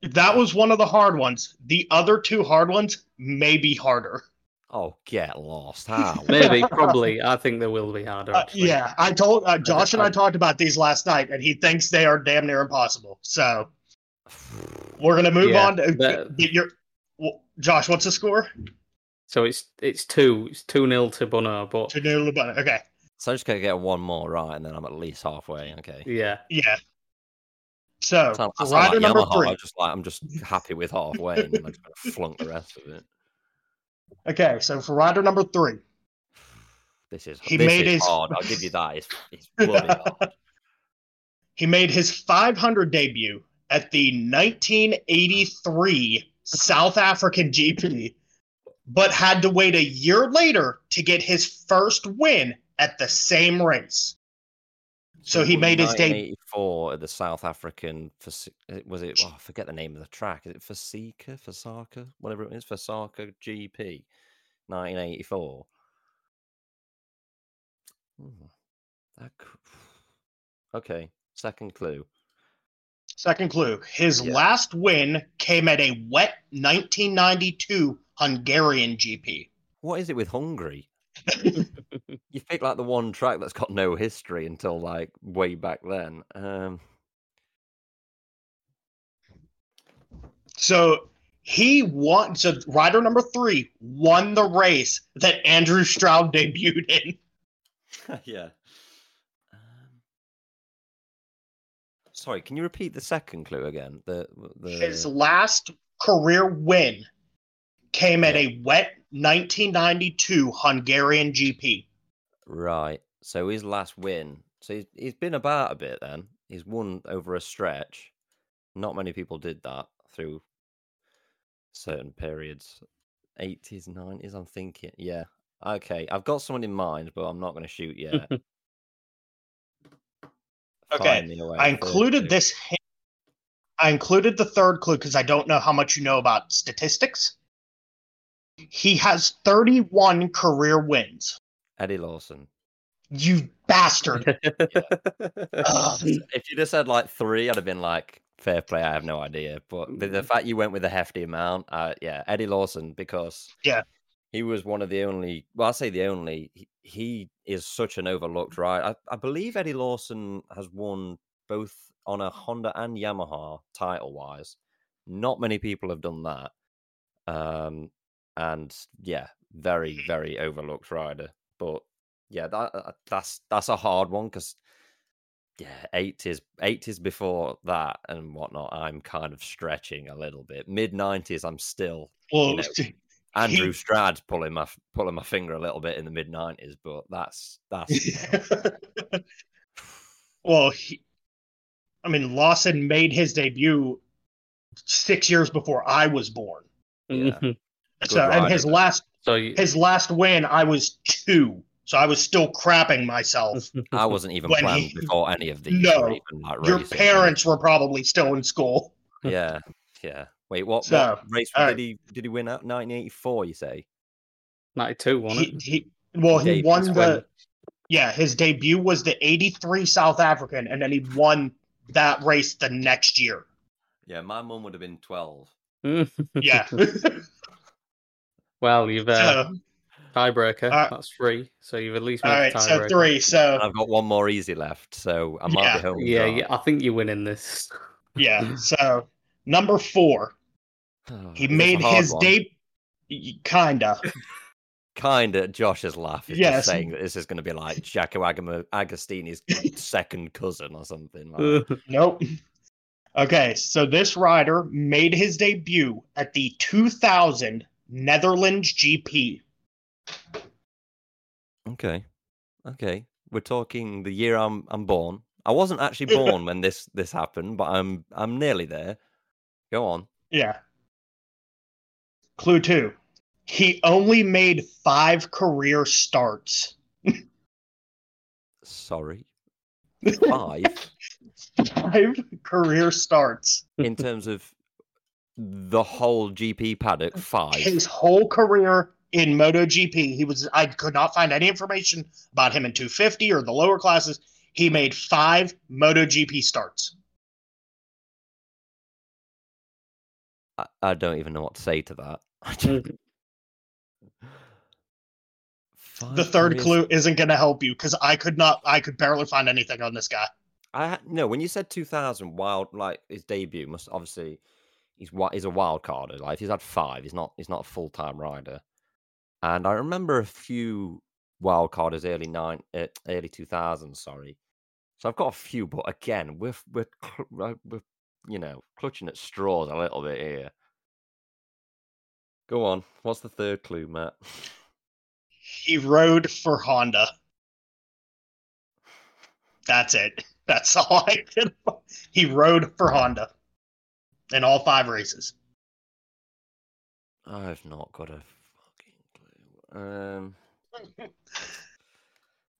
that was one of the hard ones. The other two hard ones may be harder. Oh, get lost. How? Maybe, probably. I think there will be harder. Uh, yeah, I told uh, Josh and I I- talked about these last night, and he thinks they are damn near impossible. So we're gonna move Yeah, on to that- get your. Well, Josh, what's the score? So it's it's two. It's two nil to Bono, but two nil To do LeBron. Okay, So I just gotta get one more right, and then I'm at least halfway. Okay. yeah. yeah. So I sound, I sound rider like number Yamaha. three. I'm just like I'm just happy with halfway, and then I'm just gonna flunk the rest of it. Okay, so for rider number three, This is He this made is his- hard. I'll give you that. It's it's bloody hard. he made his 500 debut at the 1983 South African GP, but had to wait a year later to get his first win at the same race. So he made his debut. 1984 at the South African. Uh, Was it? Oh, I forget the name of the track. Is it Fasika, Fasaka, whatever it is, Fasaka GP, 1984. Hmm, that Okay, second clue. Second clue. His Yeah. last win came at a wet 1992 Hungarian GP. What is it with Hungary? You pick like the one track that's got no history until like way back then. Um, So he won. So rider number three won the race that Andrew Stroud debuted in. yeah. Um, sorry, can you repeat the second clue again? The the His last career win came at a wet 1992 Hungarian GP. right. So his last win. So he's he's been about a bit. Then he's won over a stretch. Not many people did that through certain periods. 80s, 90s. I'm thinking. Yeah. Okay, I've got someone in mind, but I'm not going to shoot yet. Okay, Fire me away, I included this. hi- I included the third clue because I don't know how much you know about statistics. He has 31 career wins. Eddie Lawson. You bastard. If you'd have said like three, I'd have been like, fair play. I have no idea. But the, Mm. the fact you went with a hefty amount, uh, yeah, Eddie Lawson, because Yeah. he was one of the only. Well, I say the only. He, he is such an overlooked ride. I, I believe Eddie Lawson has won both on a Honda and Yamaha title wise. Not many people have done that. Um, and yeah, very mm-hmm. very overlooked rider. But yeah, that uh, uh that's that's a hard one because yeah, eighties, eighties before that and whatnot. I'm kind of stretching a little bit. Mid nineties, I'm still Well, know, Andrew Stroud pulling my pulling my finger a little bit in the mid nineties, but that's that's well, he, I mean, Lawson made his debut six years before I was born. Yeah. Mm-hmm. So, and his last so you, his last win, I was two, so I was still crapping myself. I wasn't even When planned he- before any of these. No, even, like, Your racing. parents were probably still in school. Yeah, yeah. Wait, what, So, what race all did right. he did he win at? 1984, you say? 92, wasn't He, it? he well, he Debut won win. the yeah. His debut was the '83 South African, and then he won that race the next year. Yeah, my mum would have been 12. Yeah. Well, you've uh, so, tiebreaker. Uh, That's three. So you've at least all made right, the so tiebreaker. three. So I've got one more easy left, so I might Yeah. be home. Yeah, yeah. I think you're winning this. yeah. So number four, Oh, he this made his one. debut. Kinda. Kinda, Josh's laugh is Yes. just saying that this is going to be like Jaco Agam- Agostini's second cousin or something. Like. Nope. Okay, so this rider made his debut at the 2000 Netherlands GP. Okay, okay. We're talking the year I'm I'm born. I wasn't actually born when this this happened, but I'm I'm nearly there. Go on. Yeah. Clue two. He only made five career starts. Sorry. Five Five career starts. in terms of the whole GP paddock. Five. His whole career in MotoGP, he was I could not find any information about him in 250 or the lower classes. He made five MotoGP starts. I, I don't even know what to say to that. Mm. The third clue isn't going to help you because I could not, I could barely find anything on this guy. I no. When you said 2000, wild like his debut must obviously he's he's a wild carder. Like if he's had five, he's not he's not a full time rider. And I remember a few wild carders early nine uh, early 2000s. Sorry, so I've got a few, but again we're we're we're we're, you know clutching at straws a little bit here. Go on. What's the third clue, Matt? He rode for Honda. That's it. That's all I can. He rode for Honda in all five races. I've not got a fucking clue. Um,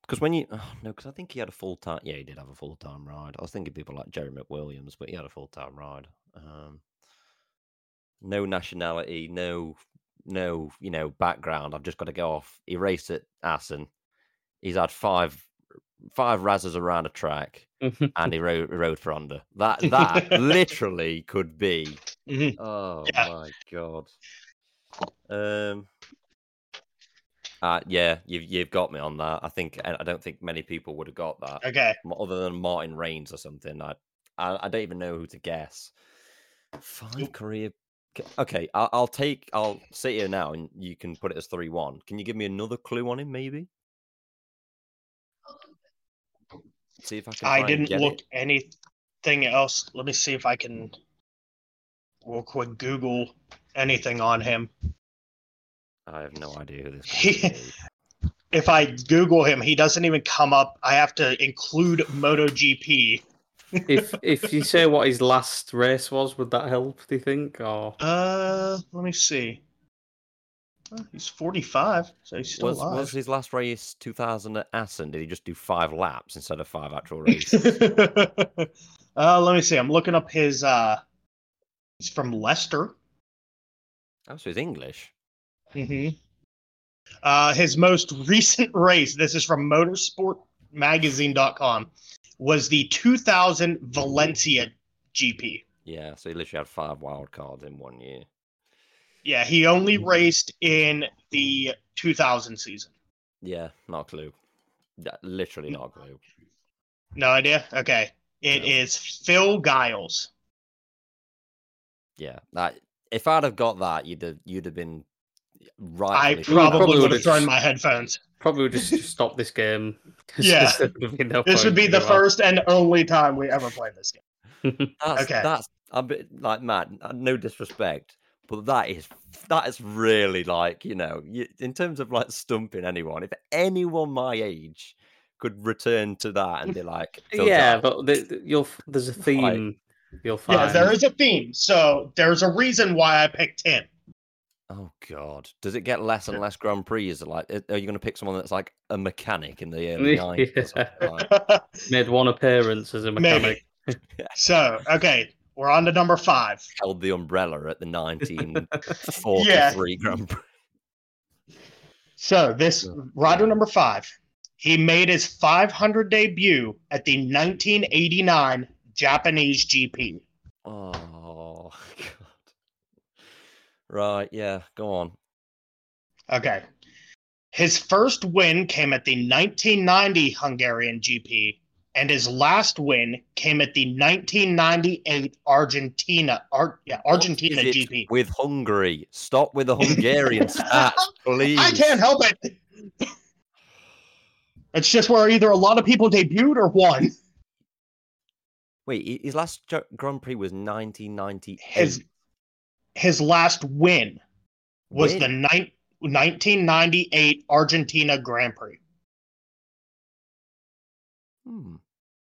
because when you oh, no, because I think he had a full time. Yeah, he did have a full time ride. I was thinking people like Jerry McWilliams, but he had a full time ride. Um, no nationality, no, no, you know, background. I've just got to go off. He raced at Assen. He's had five, five razzes around a track, and he rode, rode for Honda. That that literally could be Mhm. Oh Yeah. my god. Um. Uh, yeah, you've you've got me on that. I think I I don't think many people would have got that, Okay. other than Martin Rains or something. I I, I don't even know who to guess. Five career. Okay, I'll, I'll take. I'll sit here now, and you can put it as three one. Can you give me another clue on him, maybe? See if I can. I didn't look it. anything else. Let me see if I can real quick Google anything on him. I have no idea who this. He- If I Google him, he doesn't even come up. I have to include MotoGP. if if you say what his last race was, would that help? Do you think? Or Uh, let me see. He's 45, so he's still Was, alive. was his last race 2000 at Assen? Did he just do five laps instead of five actual races? uh, let me see. I'm looking up his. Uh, he's from Leicester. oh, so he's English. hmm Uh, his most recent race, this is from motorsportmagazine.com, was the 2000 Valencia GP. Yeah, so he literally had five wild cards in one year. Yeah, he only mm. raced in the 2000 season. Yeah, not a clue. Literally not a mm. clue. No idea? Okay. It No. is Phil Giles. Yeah, that if I'd have got that, you'd have you'd have been right. I probably probably would would've thrown my headphones. probably would just stop this game. Yeah. there would be no This would be the anymore. first and only time we ever played this game. That's, Okay. that's a bit like Matt. No disrespect, but that is that is really like you know, you, in terms of like stumping anyone. If anyone my age could return to that and be like, yeah, Giles, but the, the- you'll there's a theme. You'll find. Yeah, there is a theme. So there's a reason why I picked him. Oh God! Does it get less and less Grand Prix? Is it like, are you going to pick someone that's like a mechanic in the early nineties? or something like- made one appearance as a mechanic. Maybe. so, okay, we're on to number five. Held the umbrella at the nineteen forty-three Grand Prix. So, this rider number five, he made his 500 debut at the 1989 Japanese GP. Oh God. Right, yeah, go on. Okay. His first win came at the 1990 Hungarian GP, and his last win came at the 1998 Argentina Ar- yeah, Argentina What is it GP. With Hungary. Stop with the Hungarian stats, please. I can't help it. It's just where either a lot of people debuted or won. Wait, his last Grand Prix was 1998. His his last win was Win? the nine, 1998 Argentina Grand Prix. Hmm.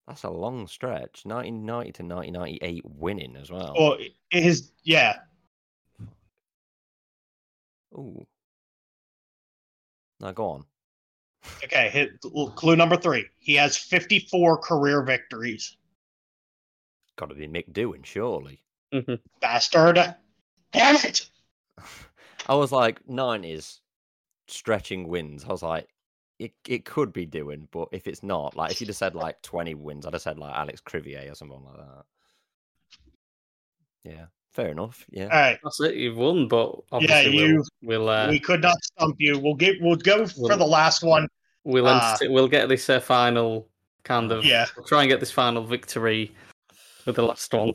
That's a long stretch. 1990 to 1998 winning as well. Well, it is, yeah, Ooh. Now go on. Okay, hit, clue number three. He has 54 career victories. Got to be Mick Doohan, surely. Mm-hmm. Bastard. Damn it. I was like, 90s stretching wins. I was like, it, it could be doing, but if it's not, like if you'd have said like 20 wins, I'd have said like Alex Criville or something like that. Yeah, fair enough. Yeah. All right. That's it. You've won, but obviously you- we'll we'll uh, we could not stump you. We'll get we'll go for Well, the last one. we'll uh, ent- we'll get this uh, final kind of Yeah. We'll try and get this final victory with the last one.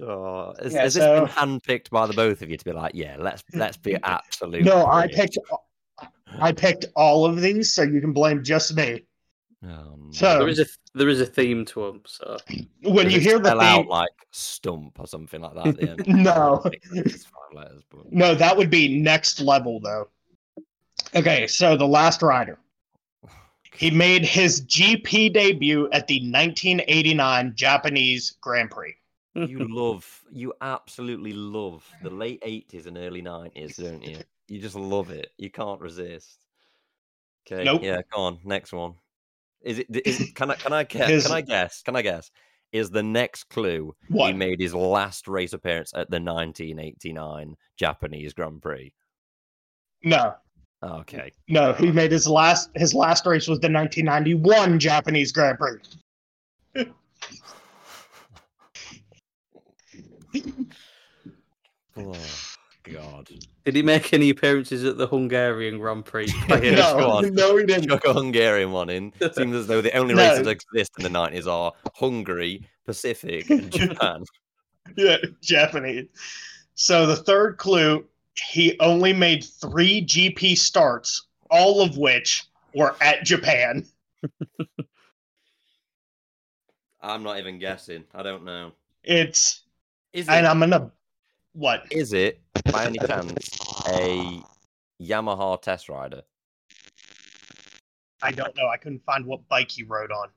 Oh, has, Yeah, has this been so- handpicked by the both of you to be like, yeah, let's let's be absolute. No, I brilliant. picked I picked all of these, so you can blame just me. No. So- There is a there is a theme to them, so When you hear the spell out theme, like stump or something like that at the end. No. It's five letters, but no, that would be next level though. Okay, so the last rider. He made his GP debut at the 1989 Japanese Grand Prix. you love, you absolutely love the late eighties and early nineties, don't you? You just love it. You can't resist. Okay, Nope. yeah, go on. Next one. Is it? Is it can I? Can I guess? His- Can I guess? Can I guess? Is the next clue he made his last race appearance at the 1989 Japanese Grand Prix? No, Okay. no. He made his last his last race was the 1991 Japanese Grand Prix. Oh God. did he make any appearances at the Hungarian Grand Prix? Yeah, no, on. no, he didn't. Chuck a Hungarian one in. Seems as though the only No. races that exist in the nineties are Hungary, Pacific, and Japan. Yeah, Japanese. So the third clue, he only made three GP starts, all of which were at Japan. I'm not even guessing. I don't know. It's Is and I'm gonna what? is it by any chance a Yamaha test rider? I don't know. I couldn't find what bike he rode on.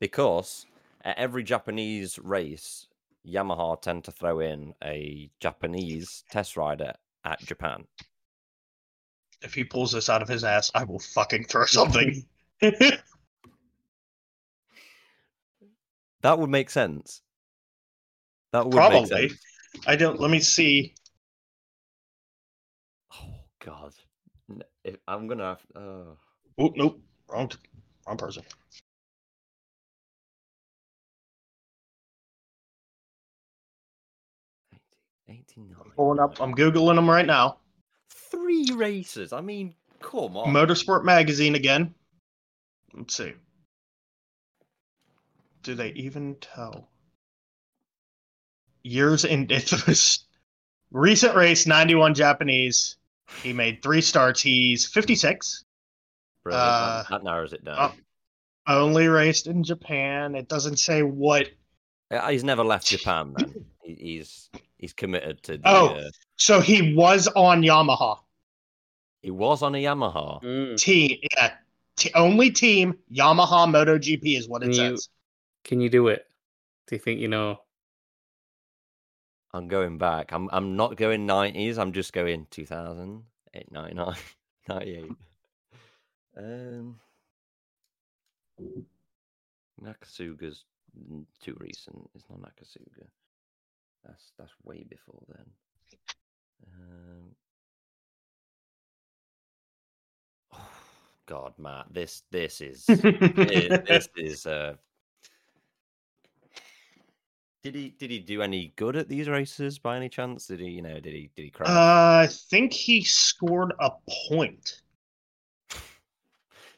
Because at every Japanese race, Yamaha tend to throw in a Japanese test rider at Japan. If he pulls this out of his ass, I will fucking throw something. That would make sense. That would make sense. I don't. Let me see. Oh God, if, I'm gonna. Have, oh. Oh nope, wrong, wrong person. Eighty-nine. Pulling up. I'm googling them right now. Three races. I mean, come on. Motorsport magazine again. Let's see. Do they even tell? Years in it was recent race 91 Japanese. He made three starts. He's 56. Brilliant. That- uh, that, narrows it down. oh. Only raced in Japan. It doesn't say what. Uh, He's never left Japan. Then He- he's he's committed to. The, Oh. uh, So he was on Yamaha he was on a Yamaha. Mm. team. Yeah, T- only team Yamaha MotoGP is what it Can you- says. Can you do it? Do you think you know? I'm going back. I'm I'm not going 90s. I'm just going 2000, 8, 99, 98. Um, Nakasuga's too recent. It's not Nakasuga. That's that's way before then. Um, oh, God, Matt, this this is it- this is uh Did he did he do any good at these races by any chance? Did he you know did he did he crash? Uh, I think he scored a point.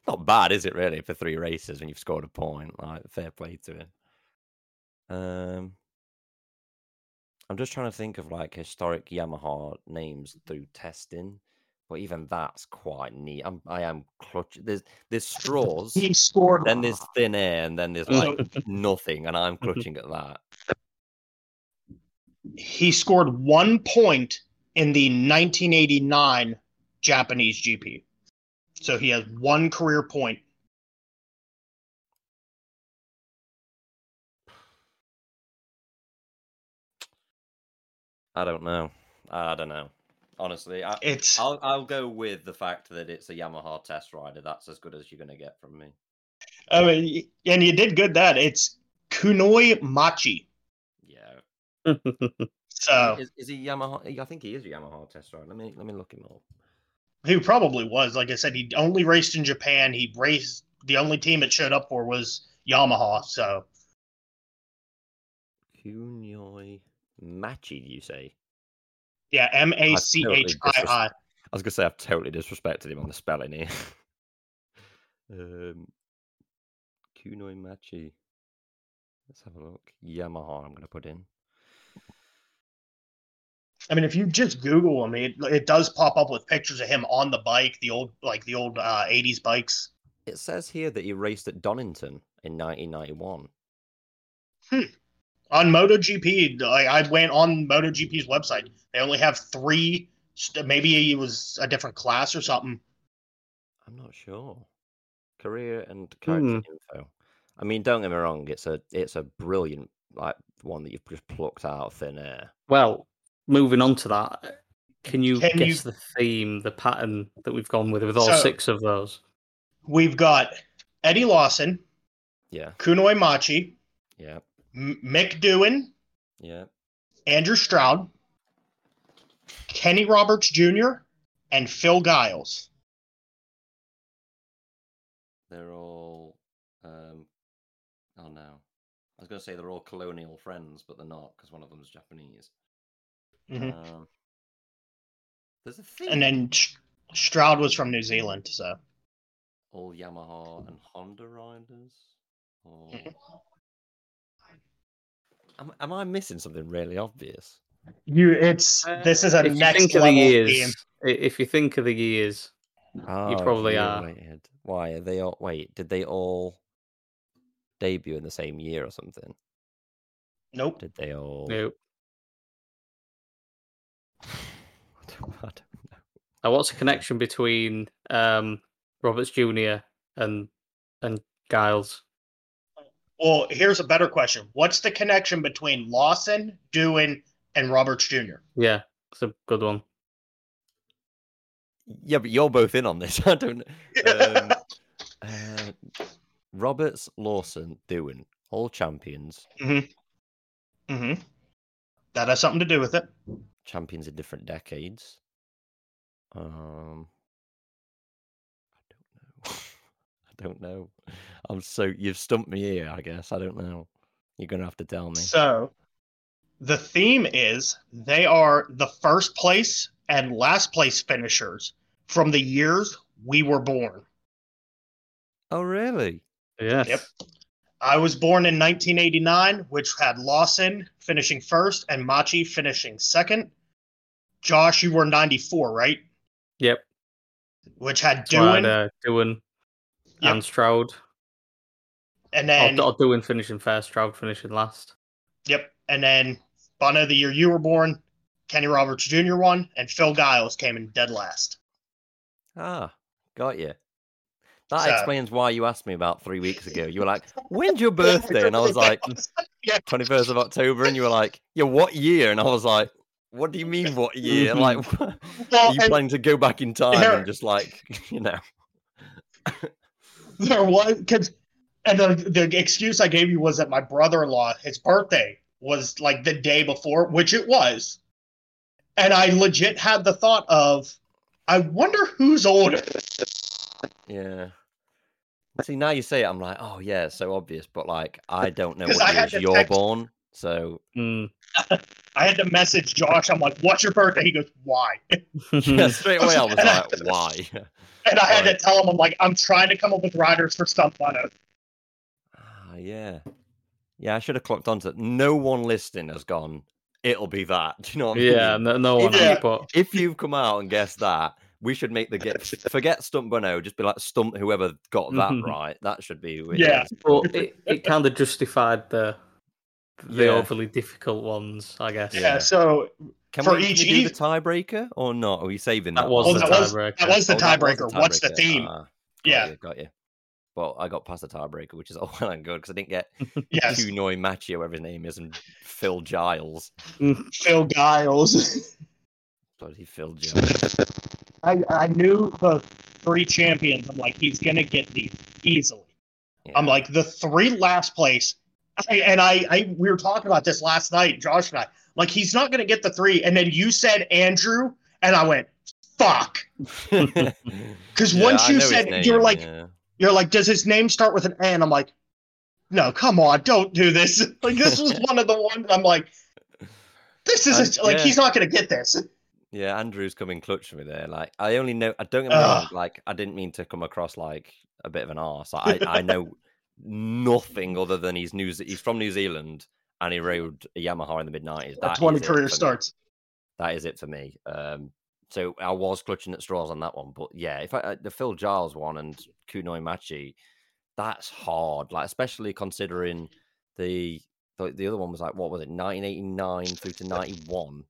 Not bad, is it really, for three races when you've scored a point? Like fair play to him. Um, I'm just trying to think of like historic Yamaha names through testing, but even that's quite neat. I'm I am clutching. There's there's straws, He scored. then there's thin air, and then there's like nothing, and I'm mm-hmm. clutching at that. he scored one point in the 1989 Japanese GP. So he has one career point. I don't know. I don't know. Honestly, I, It's I'll I'll go with the fact that it's a Yamaha test rider. That's as good as you're gonna get from me. I mean, and you did good that. It's Kunio Machii. Yeah. So Is, is he Yamaha? I think he is a Yamaha test rider. Let me let me look him up. he probably was. Like I said, he only raced in Japan. He raced the only team it showed up for was Yamaha. So Kunio Machii, you say? Yeah, M A C H I I. I was gonna say I've totally disrespected him on the spelling here. um, Kunio Machii. Let's have a look. Yamaha. I'm gonna put in. I mean, if you just Google him, it, it does pop up with pictures of him on the bike, the old like the old uh, '80s bikes. It says here that he raced at Donington in 1991. On MotoGP, I, I went on MotoGP's website. They only have three. st- Maybe it was a different class or something. I'm not sure. Career and character hmm. info. I mean, don't get me wrong. It's a it's a brilliant like one that you've just plucked out of thin air. well, moving on to that, can you Can guess you- the theme, the pattern that we've gone with with all So- six of those? We've got Eddie Lawson, Yeah, Kunio Machii, yeah, M- Mick Doohan, yeah. Andrew Stroud, Kenny Roberts Jr., and Phil Giles. They're all. Um, oh no, I was going to say they're all colonial friends, but they're not because one of them's Japanese. Mhm. Um, there's a thing. And then Stroud was from New Zealand. So all Yamaha and Honda riders. Or... Am, am I missing something really obvious? you, it's this is a Uh, if next think of the level years, game. if you think of the years, Oh, probably are. related. Why are they all? Wait, did they all debut in the same year or something? Nope. Did they all? no. I don't, know. Now, what's the connection between um, Roberts Jr. and and Giles? Well, here's a better question. What's the connection between Lawson, Doohan, and Roberts Jr.? Yeah, it's a good one. Yeah, but you're both in on this. I don't. Um, uh, Roberts, Lawson, Doohan, all champions. Mm-hmm. Mm-hmm. That has something to do with it. champions in different decades. Um, I don't know. I don't know. I'm so you've stumped me here. I guess I don't know. You're gonna have to tell me. So, the theme is they are the first place and last place finishers from the years we were born. Oh, really? Yes. Yep. I was born in 1989, which had Lawson finishing first and Machii finishing second. Josh, you were 94, right? Yep. Which had So I had, uh, Doohan Yep. and Stroud. and Or, then or Doohan finishing first, Stroud finishing last. Yep. And then Bono, the year you were born, Kenny Roberts Jr. won, and Phil Giles came in dead last. Ah, got you. That So- explains why you asked me about three weeks ago. You were like, "When's your birthday?" And I was like, yeah. "21st of October." And you were like, "Yeah, what year?" And I was like, "What do you mean, what year?" Like, Well, are you and planning to go back in time There- and just like, you know? There was because, and the the excuse I gave you was that my brother-in-law, his birthday was like the day before, which it was, and I legit had the thought of, I wonder who's older. Yeah. See, now you say it, I'm like, oh yeah, so obvious, but like, I don't know what I had years to you're text- born. So Mm. I had to message Josh. I'm like, "What's your birthday?" He goes, "Why?" yeah, straight away I was like, why? And I had Right. to tell him, "I'm like, I'm trying to come up with riders for Stump Bono." Ah, yeah. Yeah, I should have clocked onto it. No one listening has gone, it'll be that. Do you know what I mean? yeah, no, no one Yeah. has, but If you've come out and guessed that, we should make the get forget Stump Bono, just be like Stump whoever got that Mhm. right. That should be who it Yeah. is. but it, it kind of justified the the Yeah. overly difficult ones, I guess. Yeah. Yeah. So Can For we, can each we do the tiebreaker or not? Are we saving that? That was Oh, one? the tiebreaker. that was the Oh, that tiebreaker. What's the theme? Ah, got Yeah. you, got you. Well, I got past the tiebreaker, which is all well and good because I didn't get yes, Kunio Machii, whatever his name is, and Phil Giles. Phil Giles. Bloody Phil Giles. I I knew the three champions. I'm like, he's gonna get these easily. I'm like the three last place, I, and I, I we were talking about this last night, Josh and I. Like he's not going to get the three, and then you said Andrew, and I went fuck because Yeah, once you said you're like yeah. you're like, does his name start with an N? I'm like, no, come on, don't do this. Like this was one of the ones I'm like, this is a, like yeah. he's not going to get this. Yeah, Andrew's coming clutch for me there. Like, I only know. I don't get me wrong. Like, I didn't mean to come across like a bit of an arse. I, I know nothing other than he's New. He's from New Zealand and he rode a Yamaha in the mid nineties. That's when a career starts. That is it for me. Um, so I was clutching at straws on that one, but yeah, if I, uh, the Phil Giles one and Kunio Machii, that's hard. Like, especially considering the the, the other one was like what was it, 1989 through to 91.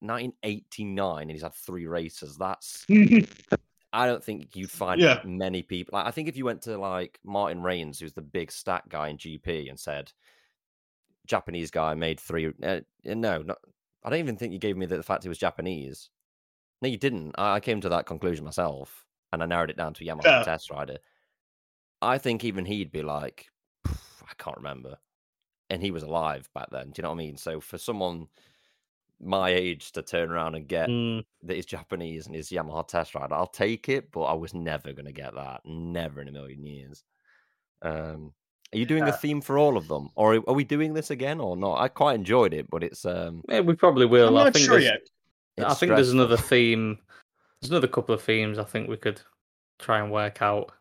1989 and he's had three races. That's I don't think you'd find Yeah. many people. Like, I think if you went to like Martin Raines, who's the big stat guy in GP, and said, "Japanese guy made three. Uh, uh, no, not, I don't even think you gave me the, the fact he was Japanese. No, you didn't. I, I came to that conclusion myself, and I narrowed it down to Yamaha Yeah. test rider. I think even he'd be like, I can't remember, and he was alive back then. Do you know what I mean? So for someone my age to turn around and get Mm, that is Japanese and his Yamaha test rider. I'll take it, but I was never going to get that. Never in a million years. Um, are you doing a theme for all of them, or are we doing this again or not? I quite enjoyed it, but it's um, yeah, we probably will. I'm I not think sure there's- yet. I think there's another theme. There's another couple of themes I think we could try and work out.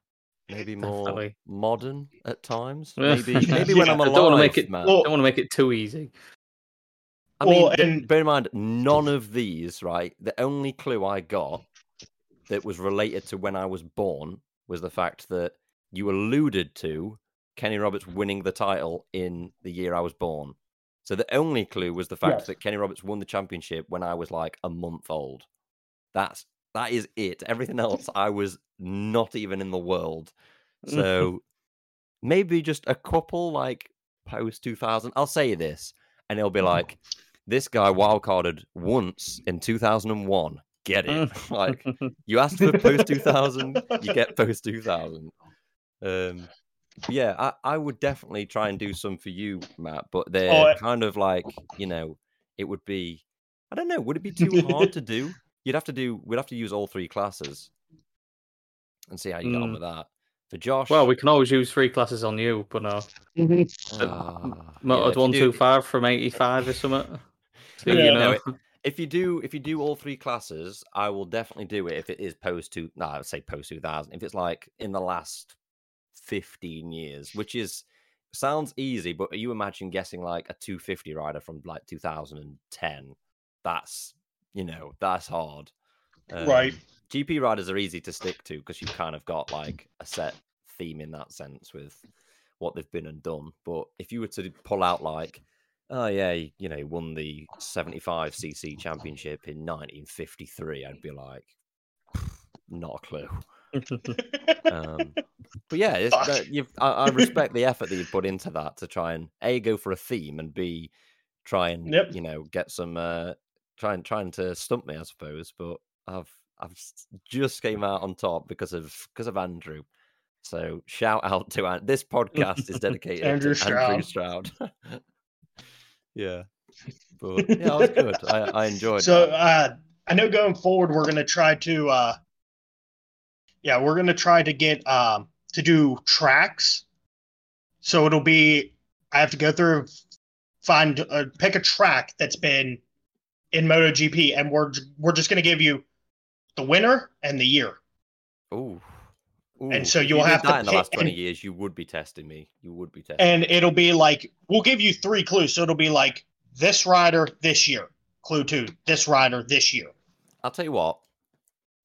maybe more definitely. modern at times. Yeah. Maybe maybe when I'm I alive, don't want to make it. man. Well- don't want to make it too easy. I mean, and- bear in mind, none of these, right? The only clue I got that was related to when I was born was the fact that you alluded to Kenny Roberts winning the title in the year I was born. So the only clue was the fact Yes. that Kenny Roberts won the championship when I was like a month old. That's that is it. Everything else, I was not even in the world. So maybe just a couple like post 2000. I'll say this, and it'll be like, this guy wildcarded once in 2001. Get it? like, you asked for post 2000, you get post 2000. Um, yeah, I, I would definitely try and do some for you, Matt, but they're Oh, I- kind of like, you know, it would be, I don't know, would it be too hard to do? You'd have to do, we'd have to use all three classes and see how you get on Mm. with that. For Josh, well, we can always use three classes on you, but no. Motorhead yeah, if you one do- two from eighty five or something. See, Yeah. you know. if you do if you do all three classes, I will definitely do it if it is post two no, I would say post two thousand. If it's like in the last fifteen years, which is sounds easy, but you imagine guessing like a two fifty rider from like two thousand and ten. That's you know, that's hard. Right. Um, GP riders are easy to stick to because you've kind of got like a set theme in that sense with what they've been and done. But if you were to pull out like, oh yeah, he- you know, he won the 75 cc championship in 1953, I'd be like, not a clue. Um, but yeah, it's, Fuck. you've, I, I respect the effort that you put into that to try and a go for a theme and b try and Yep. you know get some uh trying trying to stump me, I suppose. But I've I've just came out on top because of because of Andrew. So shout out to An- this podcast is dedicated Andrew to Andrew Stroud. yeah, but yeah, that was good. I, I enjoyed. So that. uh, I know going forward we're gonna try to uh, yeah we're gonna try to get um, to do tracks. So it'll be I have to go through find uh, pick a track that's been in MotoGP, and we're we're just going to give you the winner and the year. Ooh. And so you'll have to that in the last 20 and- years, you would be testing me. You would be testing and it'll be like we'll give you three clues. So it'll be like this rider this year. Clue two, this rider this year. I'll tell you what.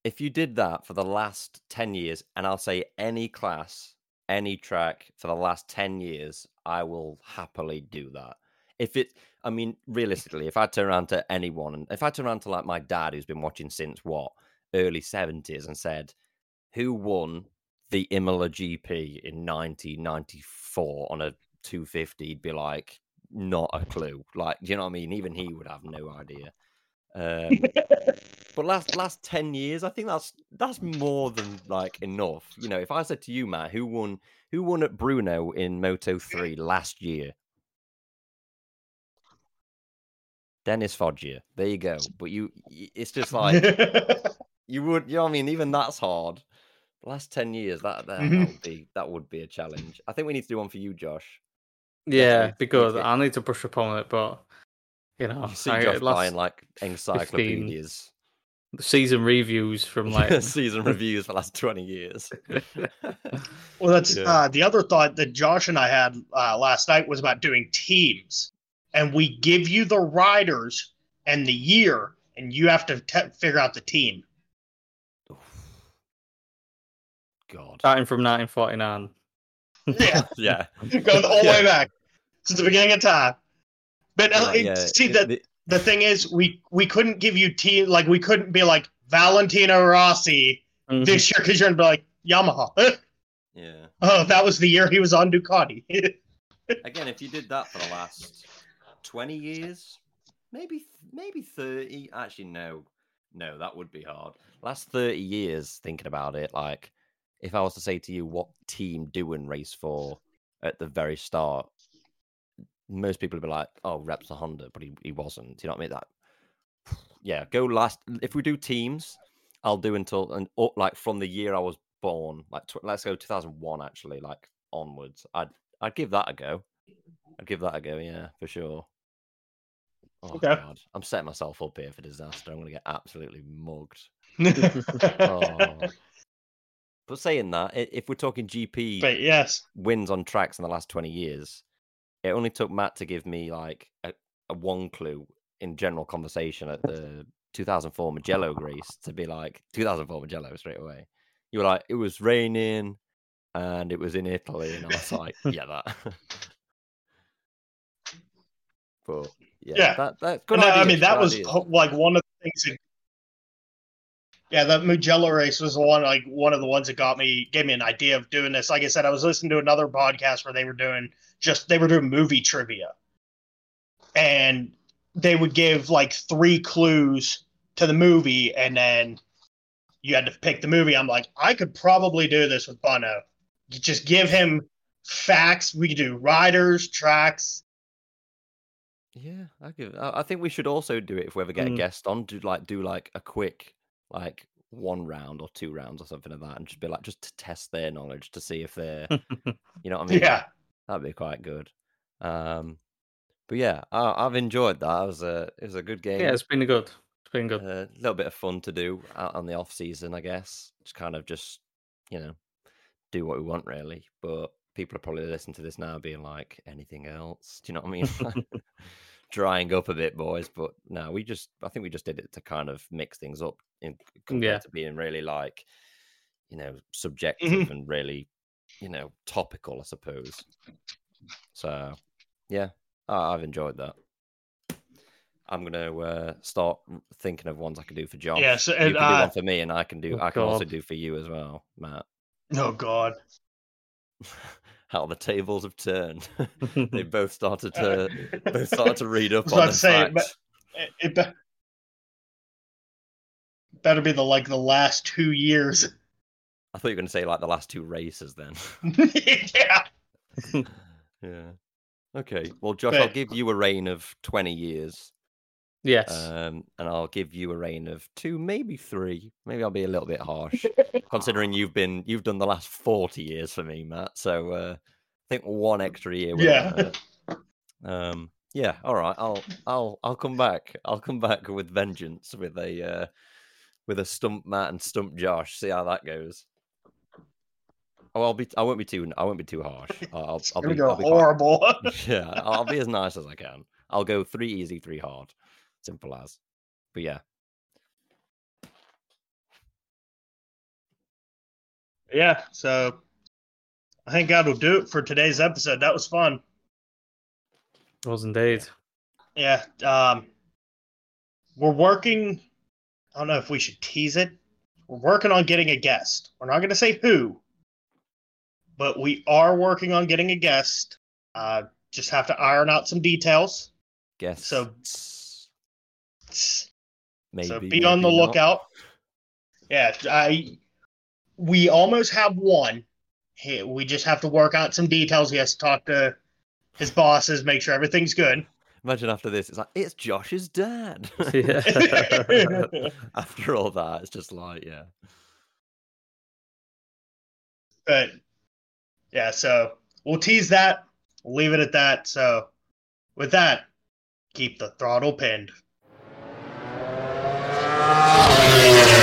If you did that for the last 10 years, and I'll say any class, any track for the last 10 years, I will happily do that. If it, I mean, realistically, if I turn around to anyone, and if I turn around to like my dad who's been watching since what, early 70s, and said, who won the Imola GP in 1994 on a 250, he'd be like, not a clue. Like, do you know what I mean? Even he would have no idea. Um, but last last ten years, I think that's that's more than like enough. You know, if I said to you, Matt, who won who won at Brno in Moto three last year? Dennis Foggia. There you go. But you, it's just like you would. You know what I mean? Even that's hard. Last ten years, that that, Mhm. that would be that would be a challenge. I think we need to do one for you, Josh. Yeah, because me. I need to push upon it, but you know, You see I, Josh last buying like encyclopedias, season reviews from like season reviews for the last twenty years. Well, that's Yeah. uh, the other thought that Josh and I had uh, last night was about doing teams, and we give you the riders and the year, and you have to te- figure out the team. God. starting from 1949. Yeah, yeah. go the whole Yeah. way back since the beginning of time. But uh, Right, yeah. see it- that the- the thing is, we we couldn't give you team like we couldn't be like Valentino Rossi Mhm. this year because you're gonna be like Yamaha. yeah. oh, that was the year he was on Ducati. Again, if you did that for the last twenty years, maybe maybe thirty. Actually, no, no, that would be hard. Last thirty years, thinking about it, like if I was to say to you, what team doing race for at the very start, most people would be like, "Oh, Repsol Honda," but he, he wasn't. Do you know what I mean? That yeah, go last. If we do teams, I'll do until and like from the year I was born. Like tw- let's go 2001 actually, like onwards. I'd I'd give that a go. I'd give that a go. Yeah, for sure. Oh Okay. god, I'm setting myself up here for disaster. I'm gonna get absolutely mugged. Oh. But saying that, if we're talking GP yes, wins on tracks in the last 20 years, it only took Matt to give me like a, a one clue in general conversation at the 2004 Mugello race to be like 2004 Mugello straight away. You were like, it was raining and it was in Italy, and I was like, yeah, that. but yeah, Yeah. that that's good. no, I mean that was ideas. like one of the things. That, yeah, that Mugello race was the one like one of the ones that got me gave me an idea of doing this. Like I said, I was listening to another podcast where they were doing just they were doing movie trivia, and they would give like three clues to the movie, and then you had to pick the movie. I'm like, I could probably do this with Bono. You just give him facts. We could do riders, tracks. Yeah, I give. I I think we should also do it if we ever get a Mm. guest on. Do like do like a quick like one round or two rounds or something like that, and just be like just to test their knowledge to see if they're you know what I mean. Yeah. that'd be quite good. Um, but yeah, I, I've enjoyed that. It was a it was a good game. yeah, it's been good. It's been good. a little bit of fun to do out on the off season, I guess. Just kind of just you know do what we want really. But people are probably listening to this now, being like, anything else? Do you know what I mean? Drying up a bit, boys. But no, we just I think we just did it to kind of mix things up in compared Yeah. to being really like you know subjective and really you know topical, I suppose. So yeah, I- I've enjoyed that. I'm gonna uh, start thinking of ones I can do for John. Yes, you can do uh, one for me, and I can do. Oh, I can also do for you as well, Matt. Oh God. How the tables have turned. they both started Uh, to both started to read up on the say, facts. It, it be- better be the like the last two years. I thought you were going to say like the last two races. Then, yeah. yeah. Okay. Well, Josh, I'll give you a reign of twenty years, yes. um, and I'll give you a reign of two, maybe three. Maybe I'll be a little bit harsh, considering you've been you've done the last forty years for me, Matt. So uh, I think one extra year. Yeah. Um, Yeah, all right. I'll I'll I'll come back. I'll come back with vengeance with a uh, with a stump Matt and stump Josh. See how that goes. Oh, I'll be. I won't be too. I won't be too harsh. I'll. I'll, be. go I'll be quite- horrible. yeah, I'll be as nice as I can. I'll go three easy, three hard. Simple as. But yeah, yeah, so I think that'll do it for today's episode. That was fun. It was indeed. Yeah. Um we're working I don't know if we should tease it. We're working on getting a guest. We're not gonna say who, but we are working on getting a guest. Uh just have to iron out some details. guess. So- maybe. so be on the maybe not. lookout. Yeah, I we almost have one. We just have to work out some details. He has to talk to his bosses, make sure everything's good. Imagine after this, it's like it's Josh's dad. Yeah. after all that, it's just like yeah. But yeah, so we'll tease that. We'll leave it at that. So with that, keep the throttle pinned. Ah!